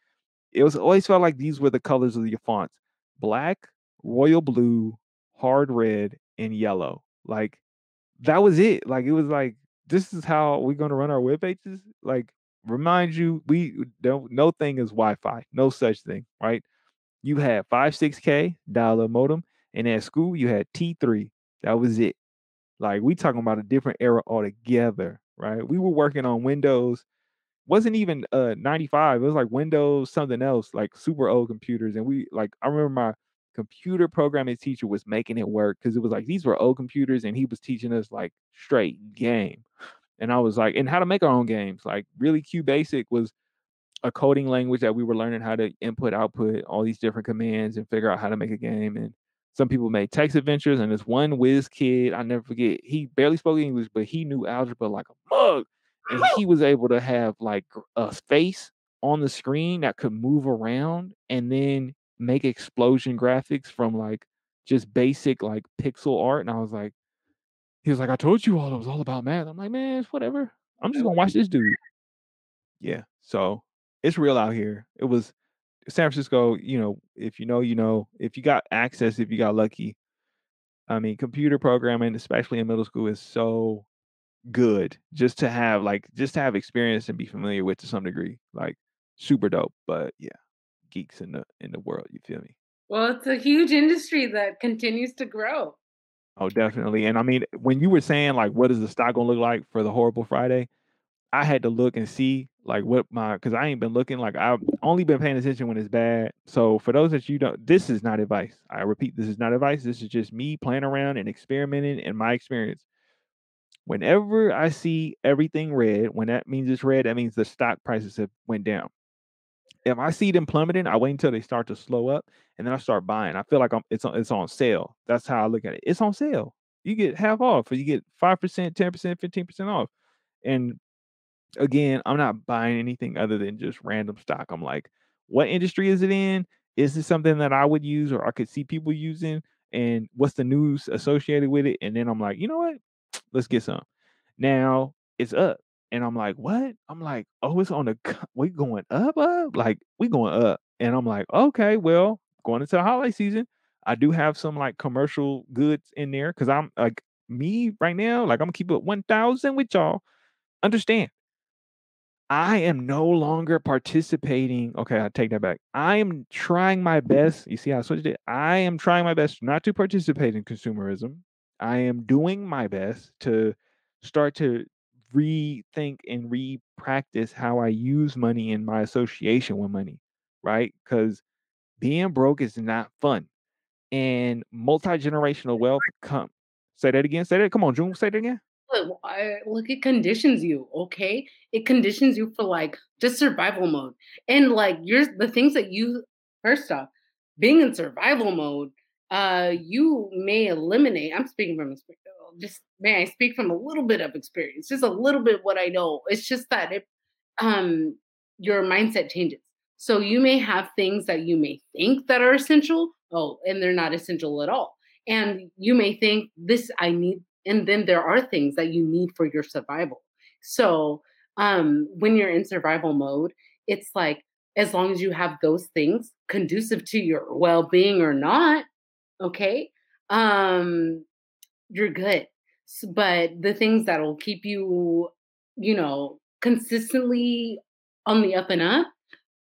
it was always felt like these were the colors of your fonts: black, royal blue, hard red, and yellow. Like, that was it. Like, it was like, "This is how we're gonna run our web pages?" Like, remind you, we uh, don't no thing is Wi-Fi, no such thing, right? You had 5, 6K dial-up modem, and at school, you had T3. That was it. Like, we talking about a different era altogether, right? We were working on Windows wasn't even, uh, 95, it was like Windows something else, like super old computers, and we like, I remember my computer programming teacher was making it work because it was like these were old computers, and he was teaching us, like, straight game. And I was like and how to make our own games, like, really Q Basic was a coding language that we were learning how to input, output all these different commands and figure out how to make a game, and some people made text adventures, and this one whiz kid, I'll never forget, he barely spoke English, but he knew algebra like a mug, and he was able to have, like, a face on the screen that could move around and then make explosion graphics from, like, just basic, like, pixel art, and I was like he was like, "I told you all it was all about math." I'm like, "Man, it's whatever. I'm just gonna watch this dude." Yeah, so, it's real out here. It was San Francisco, you know, if you know, you know. If you got access, if you got lucky. I mean, computer programming, especially in middle school, is so good just to have, like just to have experience and be familiar with to some degree, like, super dope, but yeah, geeks in the in the world, you feel me? Well, it's a huge industry that continues to grow. Oh, definitely, and I mean, when you were saying, like, "What is the stock gonna look like for the Horrible Friday?" I had to look and see, like, what my because I ain't been looking, like, I've only been paying attention when it's bad. So, for those that you don't this is not advice. I repeat, this is not advice, this is just me playing around and experimenting and my experience. Whenever I see everything red, when that means it's red, that means the stock prices have went down. If I see them plummeting, I wait until they start to slow up, and then I start buying. I feel like I'm it's on it's on sale. That's how I look at it. It's on sale. You get half off, or you get 5%, 10%, 15% off. And, again, I'm not buying anything other than just random stock. I'm like, "What industry is it in? Is this something that I would use or I could see people using? And what's the news associated with it?" And then I'm like, "You know what? Let's get some." Now, it's up, and I'm like, "What?" I'm like, "Oh, it's on the we going up, up?" Like, we going up, and I'm like, "Okay, well, going into the holiday season." I do have some, like, commercial goods in there because I'm like, me right now, like, Imma keep it 1,000 with y'all. Understand I am no longer participating okay, I take that back. I am trying my best you see how I switched it? I am trying my best not to participate in consumerism. I am doing my best to start to rethink and re-practice how I use money in my association with money, right? Because being broke is not fun, and multi-generational wealth come say that again, say that come on, June, say that again. Look, it conditions you, okay? It conditions you for, like, just survival mode, and, like, you're the things that you first off, being in survival mode, uh, you may eliminate I'm speaking from expe uh, just may I speak from a little bit of experience, just a little bit what I know. It's just that it um, your mindset changes. So, you may have things that you may think that are essential oh, and they're not essential at all. And you may think, "This I need" and then there are things that you need for your survival. So, um, when you're in survival mode, it's like, as long as you have those things conducive to your well-being or not, okay, um, you're good. But the things that'll keep you, you know, consistently on the up and up,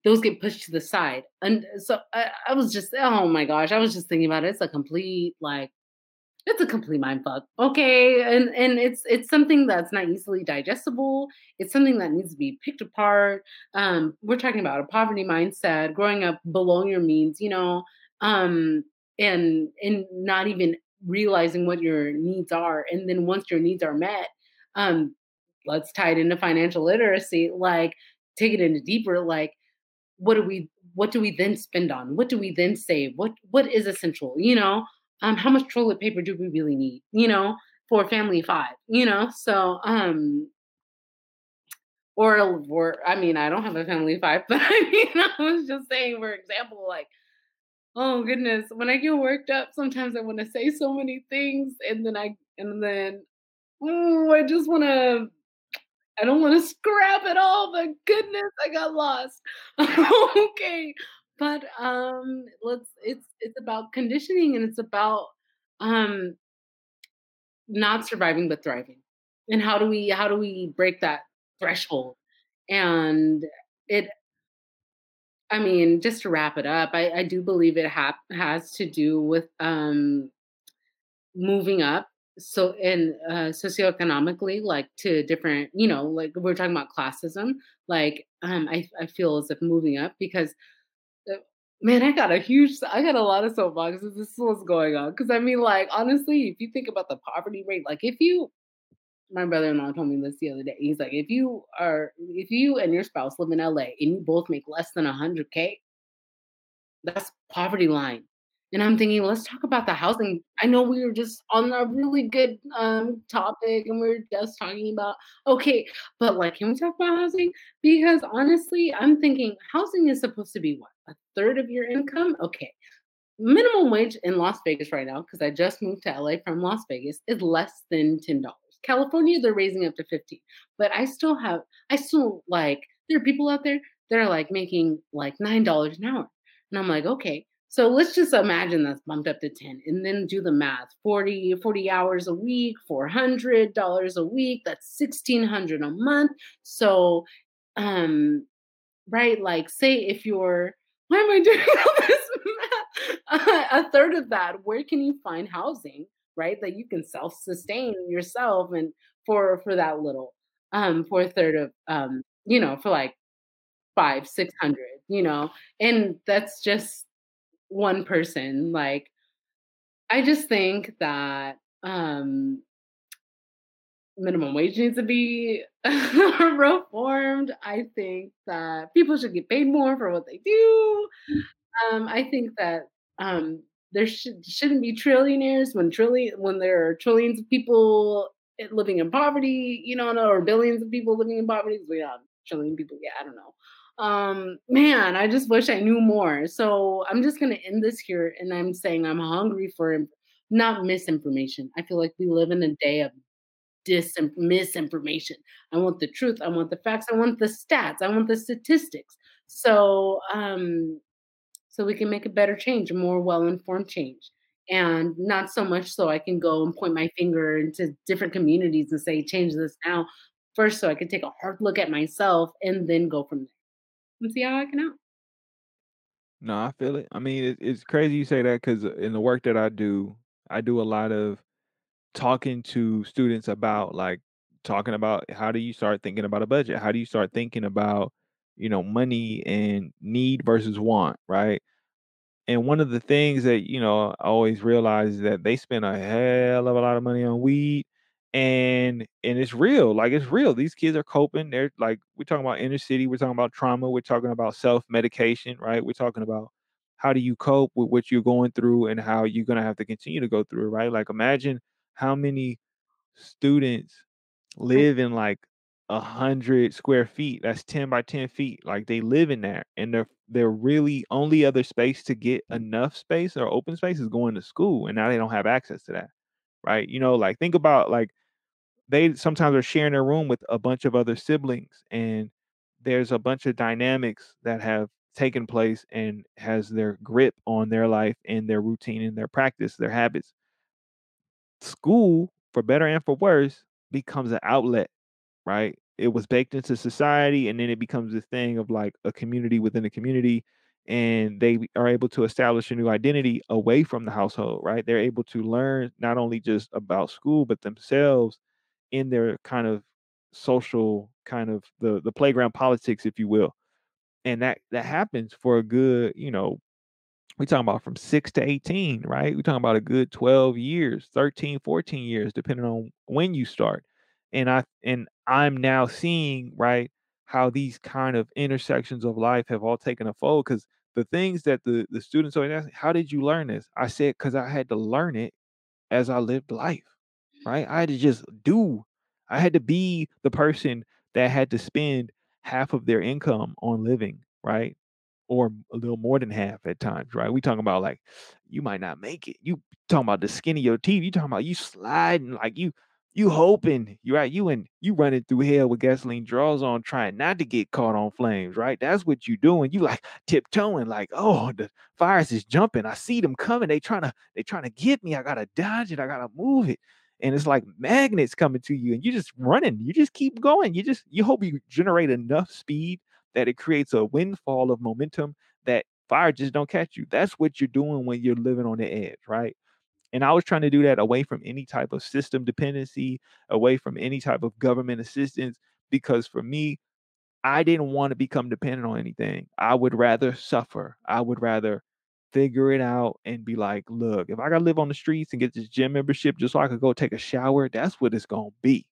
those get pushed to the side, and so I I was just oh my gosh, I was just thinking about it, it's a complete, like it's a complete mind fuck, okay? And and it's it's something that's not easily digestible, it's something that needs to be picked apart, um, we're talking about a poverty mindset, growing up below your means, you know, um, and and not even realizing what your needs are, and then once your needs are met, um, let's tie it into financial literacy, like, take it into deeper, like, what do we what do we then spend on? What do we then save? What what is essential, you know? Um, how much toilet paper do we really need, you know, for a family of 5, you know? So, um or or I mean, I don't have a family of 5, but I mean, I was just saying, for example, like, oh goodness, when I get worked up, sometimes I wanna say so many things, and then I and then, ooh, I just wanna I don't wanna scrap it all, but goodness, I got lost. Okay, but, um, let's it's it's about conditioning, and it's about, um not surviving, but thriving, and how do we how do we break that threshold? And it I mean, just to wrap it up, I I do believe it hap has to do with, um moving up, so and, uh, socioeconomically, like, to different you know, like, we're talking about classism, like, um, I I feel as if moving up because, man, I got a huge I got a lot of soapboxes, this is what's going on. Because I mean, like, honestly, if you think about the poverty rate, like, if you my brother-in-law told me this the other day, he's like, "If you are if you and your spouse live in LA and you both make less than 100K" "that's poverty line." And I'm thinking, "Let's talk about the housing." I know we were just on a really good, um, topic, and we're just talking about okay, but, like, can we talk about housing? Because honestly, I'm thinking housing is supposed to be what? A third of your income? Okay. Minimum wage in Las Vegas right now, because I just moved to LA from Las Vegas, is less than $10. California, they're raising up to 15, but I still have I still, like there are people out there that are, like, making, like, $9 an hour, and I'm like, "Okay." So let's just imagine that's bumped up to 10, and then do the math, 40 40 hours a week, $400 a week, that's 1,600 a month, so, um right, like, say if you're why am I doing all this math? A third of that, where can you find housing, right, that you can self-sustain yourself and for for that little, um, for a third of, um, you know, for, like, 5, 600, you know? And that's just 1 person, like I just think that, um minimum wage needs to be reformed, I think that people should get paid more for what they do, um, I think that, um, there should shouldn't be trillionaires when trilli when there are trillions of people, eh, living in poverty, you know, or billions of people living in poverty, we have trillion people yeah, I don't know. Um, man, I just wish I knew more, so I'm just gonna end this here, and I'm saying I'm hungry for not misinformation, I feel like we live in a day of disin misinformation. I want the truth, I want the facts, I want the stats, I want the statistics, so, um so we can make a better change, a more well-informed change, and not so much so I can go and point my finger into different communities and say, "Change this now." First, so I can take a hard look at myself and then go from there, see how I can help. No, I feel it. I mean, it it's crazy you say that because in the work that I do, I do a lot of talking to students about, like talking about how do you start thinking about a budget? How do you start thinking about, you know, money and need versus want, right? And one of the things that, you know, I always realize is that they spend a hell of a lot of money on weed, and and it's real, like, it's real. These kids are coping, they're like, we're talking about inner city, we're talking about trauma, we're talking about self-medication, right? We're talking about how do you cope with what you're going through and how you're gonna have to continue to go through it, right? Like, imagine how many students hmm. live in, like, a 100 square feet, that's 10 by 10 feet, like, they live in there, and they're they're really only other space to get enough space or open space is going to school, and now they don't have access to that, right? You know, like, think about, like, they sometimes are sharing a room with a bunch of other siblings, and there's a bunch of dynamics that have taken place and has their grip on their life and their routine and their practice, their habits. School, for better and for worse, becomes an outlet, right? It was baked into society and then it becomes this thing of like a community within a community and they are able to establish a new identity away from the household, right? They're able to learn not only just about school but themselves in their kind of social kind of the the playground politics, if you will. And that that happens for a good, you know, we talking about from 6 to 18, right? We're talking about a good 12 years, 13, 14 years, depending on when you start. And I and I'm now seeing, right, how these kind of intersections of life have all taken a fold because the things that the the students are asking, how did you learn this? I said, because I had to learn it as I lived life, right? I had to just do. I had to be the person that had to spend half of their income on living, right? Or a little more than half at times, right? We talking about like you might not make it. You talking about the skin of your teeth. You talking about you sliding like you you hoping you right. You and you running through hell with gasoline draws on, trying not to get caught on flames, right? That's what you doing. You like tiptoeing, like oh the fires is jumping. I see them coming. They trying to they trying to get me. I gotta dodge it. I gotta move it. And it's like magnets coming to you, and you just running. You just keep going. You just you hope you generate enough speed that it creates a windfall of momentum that fire just don't catch you. That's what you're doing when you're living on the edge, right? And I was trying to do that away from any type of system dependency, away from any type of government assistance, because for me, I didn't want to become dependent on anything. I would rather suffer. I would rather figure it out and be like, look, if I gotta live on the streets and get this gym membership just so I could go take a shower, that's what it's gonna be.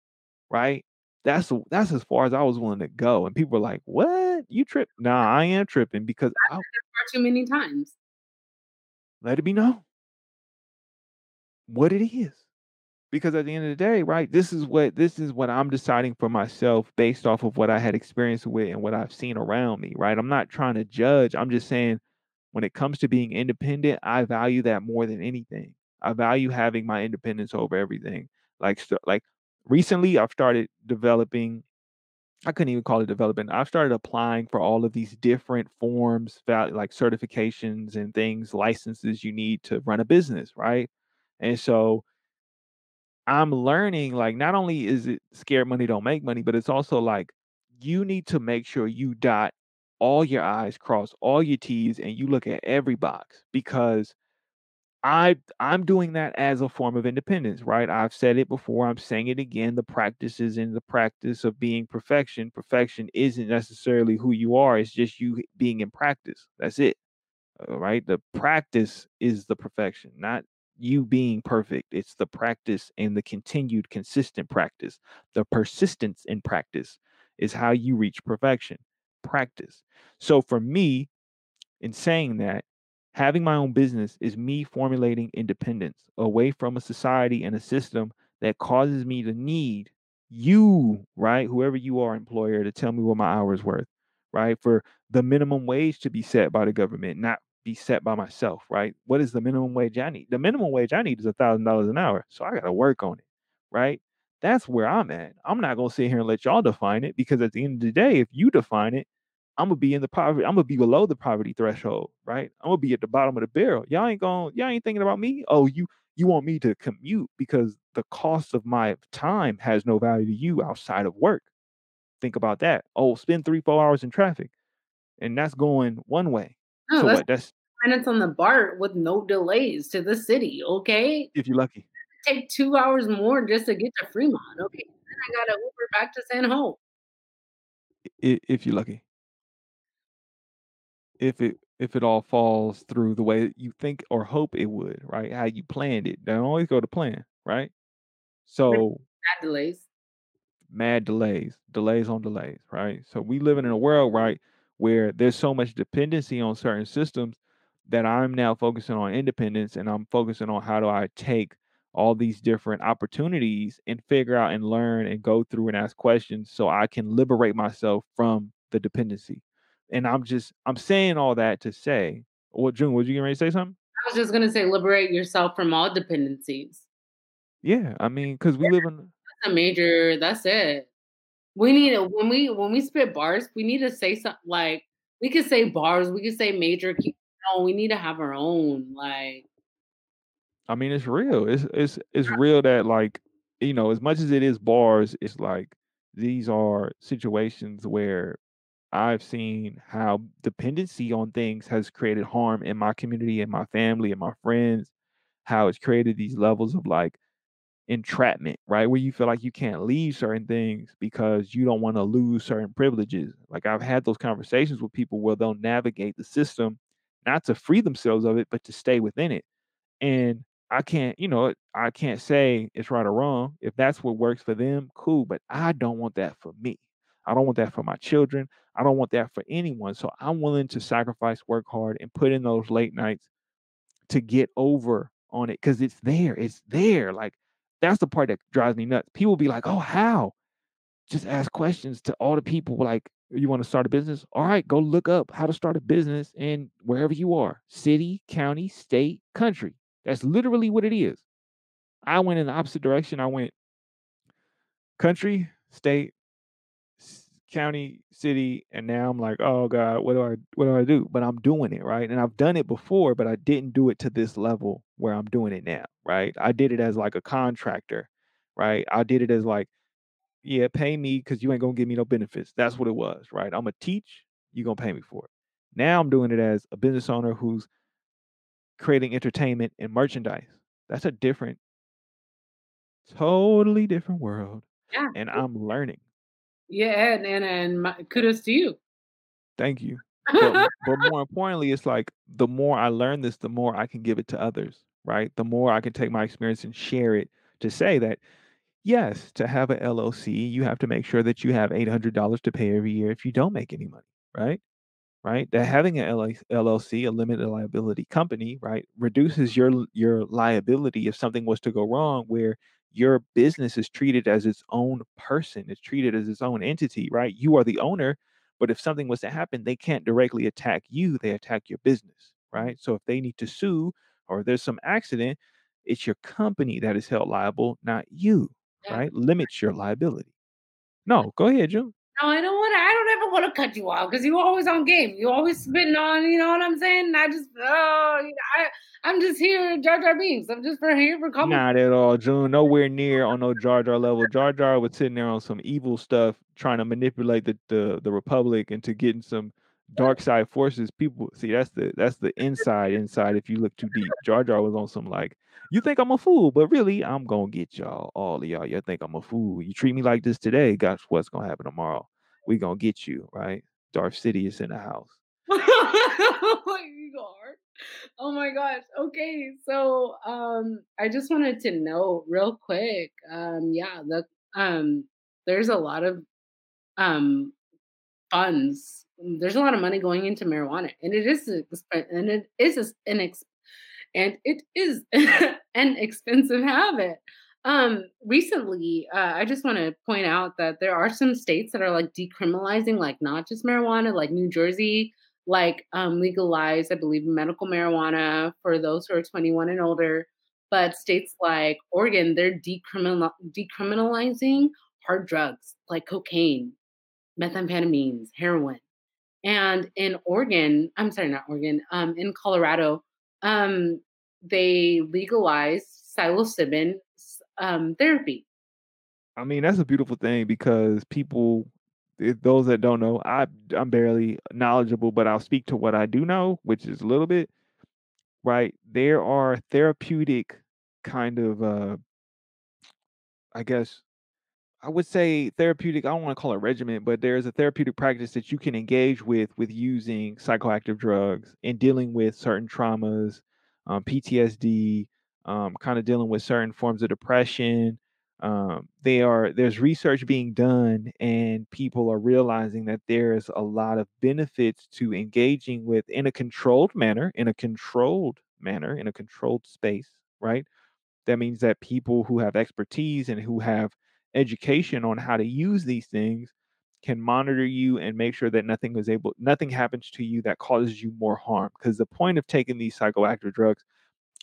Right? That's that's as far as I was willing to go. And people were like, What? You trip? Nah, I am tripping because I've I far too many times. let it be known what it is. Because at the end of the day, right, this is what this is what I'm deciding for myself based off of what I had experience with and what I've seen around me, right? I'm not trying to judge. I'm just saying when it comes to being independent, I value that more than anything. I value having my independence over everything. Like so, like recently I've started developing I couldn't even call it development. I've started applying for all of these different forms, like certifications and things, licenses you need to run a business, right? And so I'm learning like not only is it scared money don't make money, but it's also like you need to make sure you dot all your I's, cross all your T's, and you look at every box because I I'm doing that as a form of independence, right? I've said it before, I'm saying it again. The practice is in the practice of being perfection. Perfection isn't necessarily who you are, it's just you being in practice. That's it. All right. The practice is the perfection, not you being perfect. It's the practice and the continued consistent practice. The persistence in practice is how you reach perfection. Practice. So for me, in saying that, having my own business is me formulating independence away from a society and a system that causes me to need you, right? Whoever you are, employer, to tell me what my hour is worth, right? For the minimum wage to be set by the government, not be set by myself, right? What is the minimum wage I need? The minimum wage I need is a thousand dollars an hour. So I got to work on it, right? That's where I'm at. I'm not gonna sit here and let y'all define it because at the end of the day, if you define it, I'm gonna be in the poverty. I'm gonna be below the poverty threshold, right? I'm gonna be at the bottom of the barrel. Y'all ain't going. Y'all ain't thinking about me. Oh, you you want me to commute because the cost of my time has no value to you outside of work. Think about that. Oh, spend three four hours in traffic, and that's going one way. No, So that's what? That's minutes on the BART with no delays to the city, okay? if you're lucky. Take 2 hours more just to get to Fremont, okay? Mm-hmm. Then I gotta Uber back to San Ho. i- If you're lucky. If it if it all falls through the way you think or hope it would, right? How you planned it. Don't always go to plan, right? So bad delays. mad delays, delays on delays, right? So we living in a world, right, where there's so much dependency on certain systems that I'm now focusing on independence and I'm focusing on how do I take all these different opportunities and figure out and learn and go through and ask questions so I can liberate myself from the dependency. And I'm just I'm saying all that to say, well, June, was you getting ready to say something? I was just gonna say liberate yourself from all dependencies. Yeah, I mean, because we live in That's a major that's it. We need to when we when we spit bars, we need to say something like, we could say bars, we could say major key no, we need to have our own, like I mean, it's real. It's it's it's real that, like, you know, as much as it is bars, it's like these are situations where I've seen how dependency on things has created harm in my community, and my family, and my friends, how it's created these levels of, like, entrapment, right? Where you feel like you can't leave certain things because you don't wanna lose certain privileges. Like, I've had those conversations with people where they'll navigate the system, not to free themselves of it, but to stay within it. And I can't, you know, I can't say it's right or wrong. If that's what works for them, cool, but I don't want that for me. I don't want that for my children. I don't want that for anyone. So I'm willing to sacrifice, work hard, and put in those late nights to get over on it because it's there. It's there. Like, that's the part that drives me nuts. People be like, "Oh, how?" Just ask questions to all the people like, "You wanna start a business? Alright, go look up how to start a business in wherever you are, city, county, state, country." That's literally what it is. I went in the opposite direction. I went country, state, county, city, and now I'm like, "Oh god, what do I what do I do?" But I'm doing it, right? And I've done it before, but I didn't do it to this level where I'm doing it now, right? I did it as, like, a contractor, right? I did it as, like, "Yeah, pay me because you ain't gonna give me no benefits." That's what it was, right? "Imma teach, you gonna pay me for it." Now I'm doing it as a business owner who's creating entertainment and merchandise. That's a different totally different world, Yeah, and I'm learning. Yeah, and and and my kudos to you. Thank you. But but more importantly, it's like the more I learn this, the more I can give it to others, right? The more I can take my experience and share it to say that, yes, to have a LLC, you have to make sure that you have $800 to pay every year if you don't make any money, right? Right? That having a LA LLC, a limited liability company, right, reduces your your liability if something was to go wrong where your business is treated as its own person, it's treated as its own entity, right? You are the owner, but if something was to happen, they can't directly attack you, they attack your business, right? So if they need to sue or there's some accident, it's your company that is held liable, not you, Yeah. right? Limits your liability. No, go ahead, June. No, I don't wanna I don't ever wanna cut you off because you always on game. You always spitting on you know what I'm saying? I just, oh, you know, I I'm just here, Jar Jar Binks. I'm just for here for conversation. Not at all, June. Nowhere near on no Jar Jar level. Jar Jar was sitting there on some evil stuff, trying to manipulate the the the Republic into getting some dark side forces. People see, that's the that's the inside inside if you look too deep. Jar Jar was on some like, "You think I'm a fool, but really, I'm gonna get y'all, all of y'all. You think I'm a fool. You treat me like this today, guess what's gonna happen tomorrow? We gonna get you, right? Darth Sidious in the house." Oh my gosh. Okay, so, um, I just wanted to know real quick, um, yeah, the um, there's a lot of, um, funds. There's a lot of money going into marijuana, and it is expen and it is an ex and it is an expensive habit. Um, recently, uh, I just wanna point out that there are some states that are, like, decriminalizing, like, not just marijuana, like New Jersey, like, um, legalized, I believe, medical marijuana for those who are 21 and older, but states like Oregon, they're decriminal decriminalizing hard drugs like cocaine, methamphetamines, heroin. And in Oregon I'm sorry, not Oregon, um, in Colorado, um, they legalized psilocybin um, therapy. I mean, that's a beautiful thing because people eh, those that don't know, I I'm barely knowledgeable, but I'll speak to what I do know, which is a little bit. Right? There are therapeutic kind of, uh I guess, I would say therapeutic, I don't wanna call it regimen, but there's a therapeutic practice that you can engage with, with using psychoactive drugs and dealing with certain traumas, um, PTSD, um, kinda dealing with certain forms of depression. Um, they are there's research being done, and people are realizing that there's a lot of benefits to engaging with in a controlled manner in a controlled manner, in a controlled space, right? That means that people who have expertise and who have education on how to use these things can monitor you and make sure that nothing is able nothing happens to you that causes you more harm because the point of taking these psychoactive drugs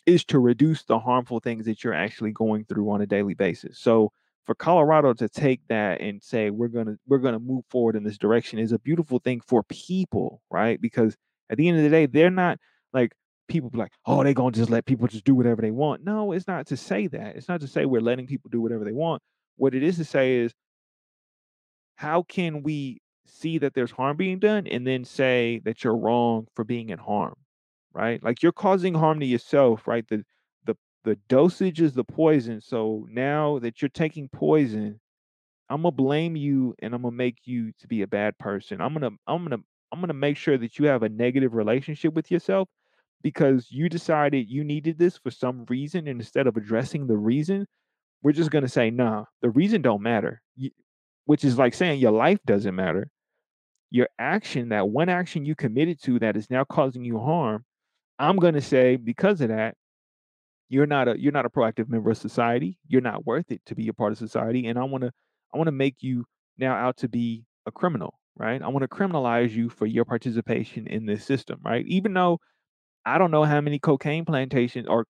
is to reduce the harmful things that you're actually going through on a daily basis. So, for Colorado to take that and say we're gonna we're gonna move forward in this direction is a beautiful thing for people, right? Because at the end of the day, they're not like people be like, oh, they're gonna just let people just do whatever they want. No, it's not to say that. It's not to say we're letting people do whatever they want. What it is to say is how can we see that there's harm being done and then say that you're wrong for being in harm, right? Like you're causing harm to yourself, right? The the the dosage is the poison. So now that you're taking poison, I'm gonna blame you and I'm gonna make you to be a bad person. I'm gonna I'm gonna I'm gonna make sure that you have a negative relationship with yourself because you decided you needed this for some reason and instead of addressing the reason, we're just gonna say, nah, the reason don't matter. Which is like saying your life doesn't matter. Your action, that one action you committed to that is now causing you harm, I'm going to say because of that, you're not a you're not a proactive member of society. You're not worth it to be a part of society and I want to I want to make you now out to be a criminal, right? I want to criminalize you for your participation in this system, right? Even though I don't know how many cocaine plantations or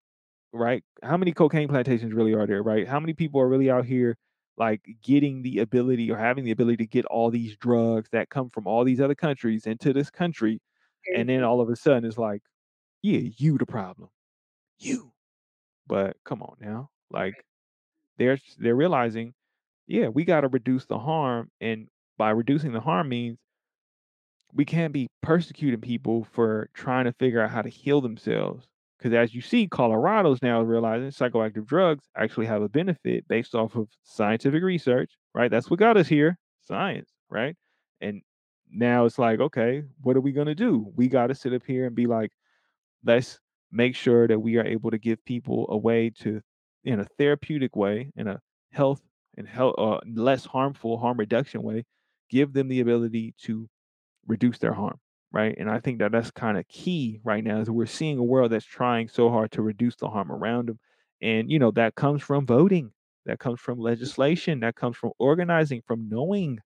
right? How many cocaine plantations really are there, right? How many people are really out here like getting the ability or having the ability to get all these drugs that come from all these other countries into this country? And then all of a sudden it's like, yeah, you the problem. You. But come on now. Like they're they're realizing, yeah, we got to reduce the harm and by reducing the harm means we can't be persecuting people for trying to figure out how to heal themselves. Because as you see, Colorado's now realizing psychoactive drugs actually have a benefit based off of scientific research, right? That's what got us here, science, right? And now it's like, okay, what are we going to do? We got to sit up here and be like, let's make sure that we are able to give people a way to, in a therapeutic way, in a health and health, uh, less harmful harm reduction way, give them the ability to reduce their harm, right? And I think that that's kind of key right now is we're seeing a world that's trying so hard to reduce the harm around them. And, you know, that comes from voting, that comes from legislation, that comes from organizing, from knowing,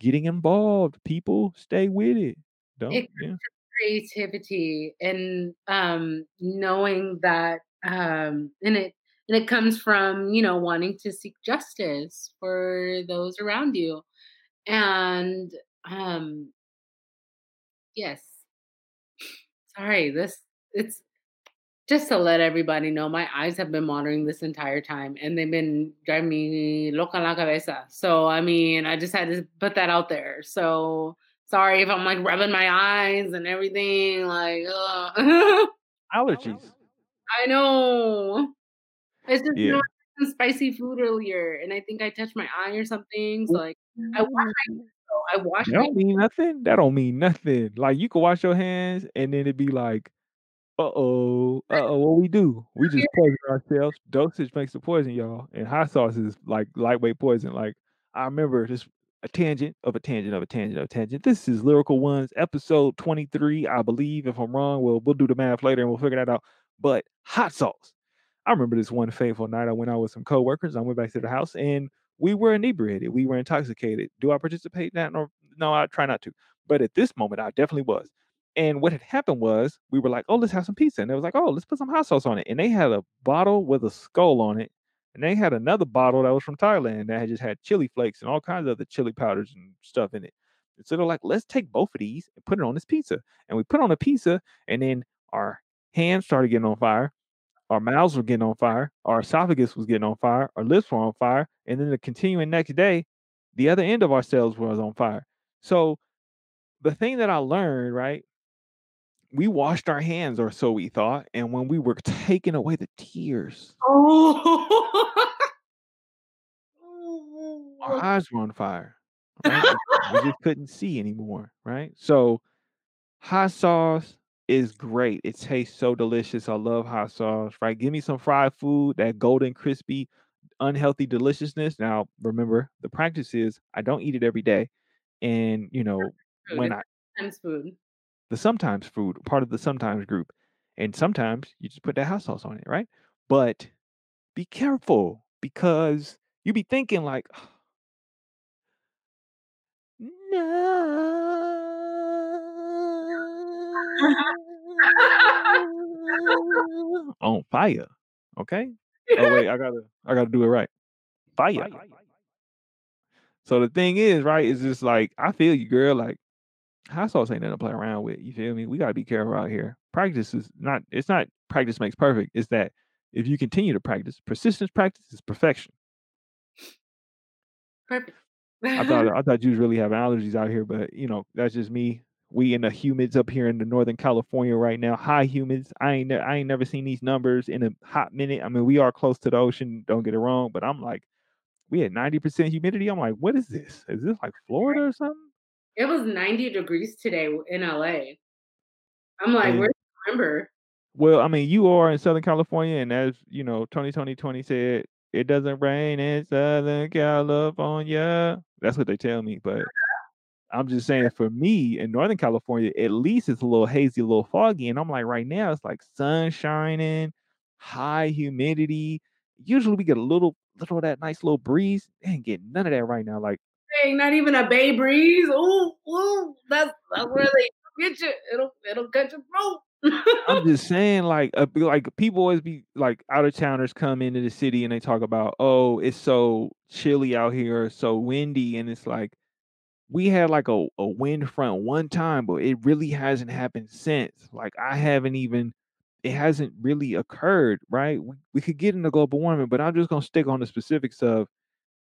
getting involved. People stay with it. Don't, It yeah. creativity and um knowing that um and it and it comes from you know wanting to seek justice for those around you and um yes sorry this it's just to let everybody know my eyes have been watering this entire time and they've been driving me loca la cabeza so i mean i just had to put that out there so sorry if i'm like rubbing my eyes and everything like. Allergies. I know. It's just, Yeah. Spicy food earlier, and I think I touched my eye or something, so, like, I mm-hmm. wash Ooh. I wash That don't mean nothing. That don't mean nothing. Like you can wash your hands and then it'd be like Uh-oh, uh-oh, what we do? We just poison ourselves. Dosage makes the poison, y'all, and hot sauce is like lightweight poison. Like I remember this a tangent of a tangent of a tangent of a tangent. This is Lyrical Ones, episode 23, I believe. If I'm wrong, well, we'll do the math later and we'll figure that out. But hot sauce. I remember this one fateful night. I went out with some coworkers. I went back to the house and we were inebriated. We were intoxicated. Do I participate in that? No, no, I try not to. But at this moment, I definitely was. And what had happened was we were like, "Oh, let's have some pizza." And they was like, "Oh, let's put some hot sauce on it." And they had a bottle with a skull on it, and they had another bottle that was from Thailand that had just had chili flakes and all kinds of other chili powders and stuff in it. And so they're like, "Let's take both of these and put it on this pizza." And we put on a pizza, and then our hands started getting on fire, our mouths were getting on fire, our esophagus was getting on fire, our lips were on fire, and then the continuing next day, the other end of ourselves was on fire. So the thing that I learned, right, we washed our hands or so we thought, and when we were taking away the tears, Oh. our eyes were on fire, right? We we just couldn't see anymore, right? So, hot sauce is great. It tastes so delicious. I love hot sauce, right? Give me some fried food, that golden, crispy, unhealthy deliciousness. Now, remember, the practice is I don't eat it every day. And, you know, Food, when I Sometimes food. the sometimes food, part of the sometimes group. And sometimes you just put that hot sauce on it, right? But be careful because you be thinking like, uh-huh. no, on fire. Okay. Oh wait, I gotta, I gotta do it right. Fire. So the thing is, right, is just like, I feel you, girl, like, hot sauce ain't nothing to play around with, you feel me? We gotta be careful out here. Practice is not it's not practice makes perfect, it's that if you continue to practice, persistence practice is perfection. Perfect. I thought I thought you was really having allergies out here, but, you know, that's just me. We in the humids up here in the Northern California right now, high humids. I ain't I ain't never seen these numbers in a hot minute. I mean, we are close to the ocean, don't get it wrong, but I'm like, we at 90% humidity. I'm like, "What is this? Is this like Florida or something?" It was 90 degrees today in LA. I'm like, And "Where's November?" Well, I mean, you are in Southern California, and as, you know, Tony! Toni! Toné! said, "It doesn't rain in Southern California." That's what they tell me, but I'm just saying for me in Northern California, at least it's a little hazy, a little foggy, and I'm like, right now, it's like sun shining, high humidity. Usually, we get a little little of that nice little breeze. Ain't getting none of that right now, like Dang, not even a bay breeze. Ooh, ooh, that's that's where they get you. It'll it'll cut your throat. I'm just saying, like, uh, like, people always be like, out-of-towners come into the city and they talk about, "Oh, it's so chilly out here, so windy," and it's like, we had like a a wind front one time, but it really hasn't happened since. Like, I haven't even it hasn't really occurred, right? We we could get into global warming, but I'm just gonna stick on the specifics of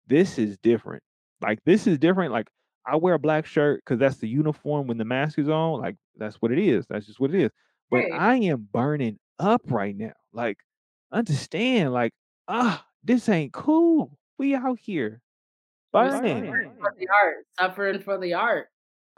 this is different. Like, this is different, like, I wear a black shirt because that's the uniform when the mask is on, like, that's what it is, that's just what it is. But Right. I am burning up right now. Like, understand, like, "Ah, this ain't cool. We out here burning." suffering for the art, suffering for the art.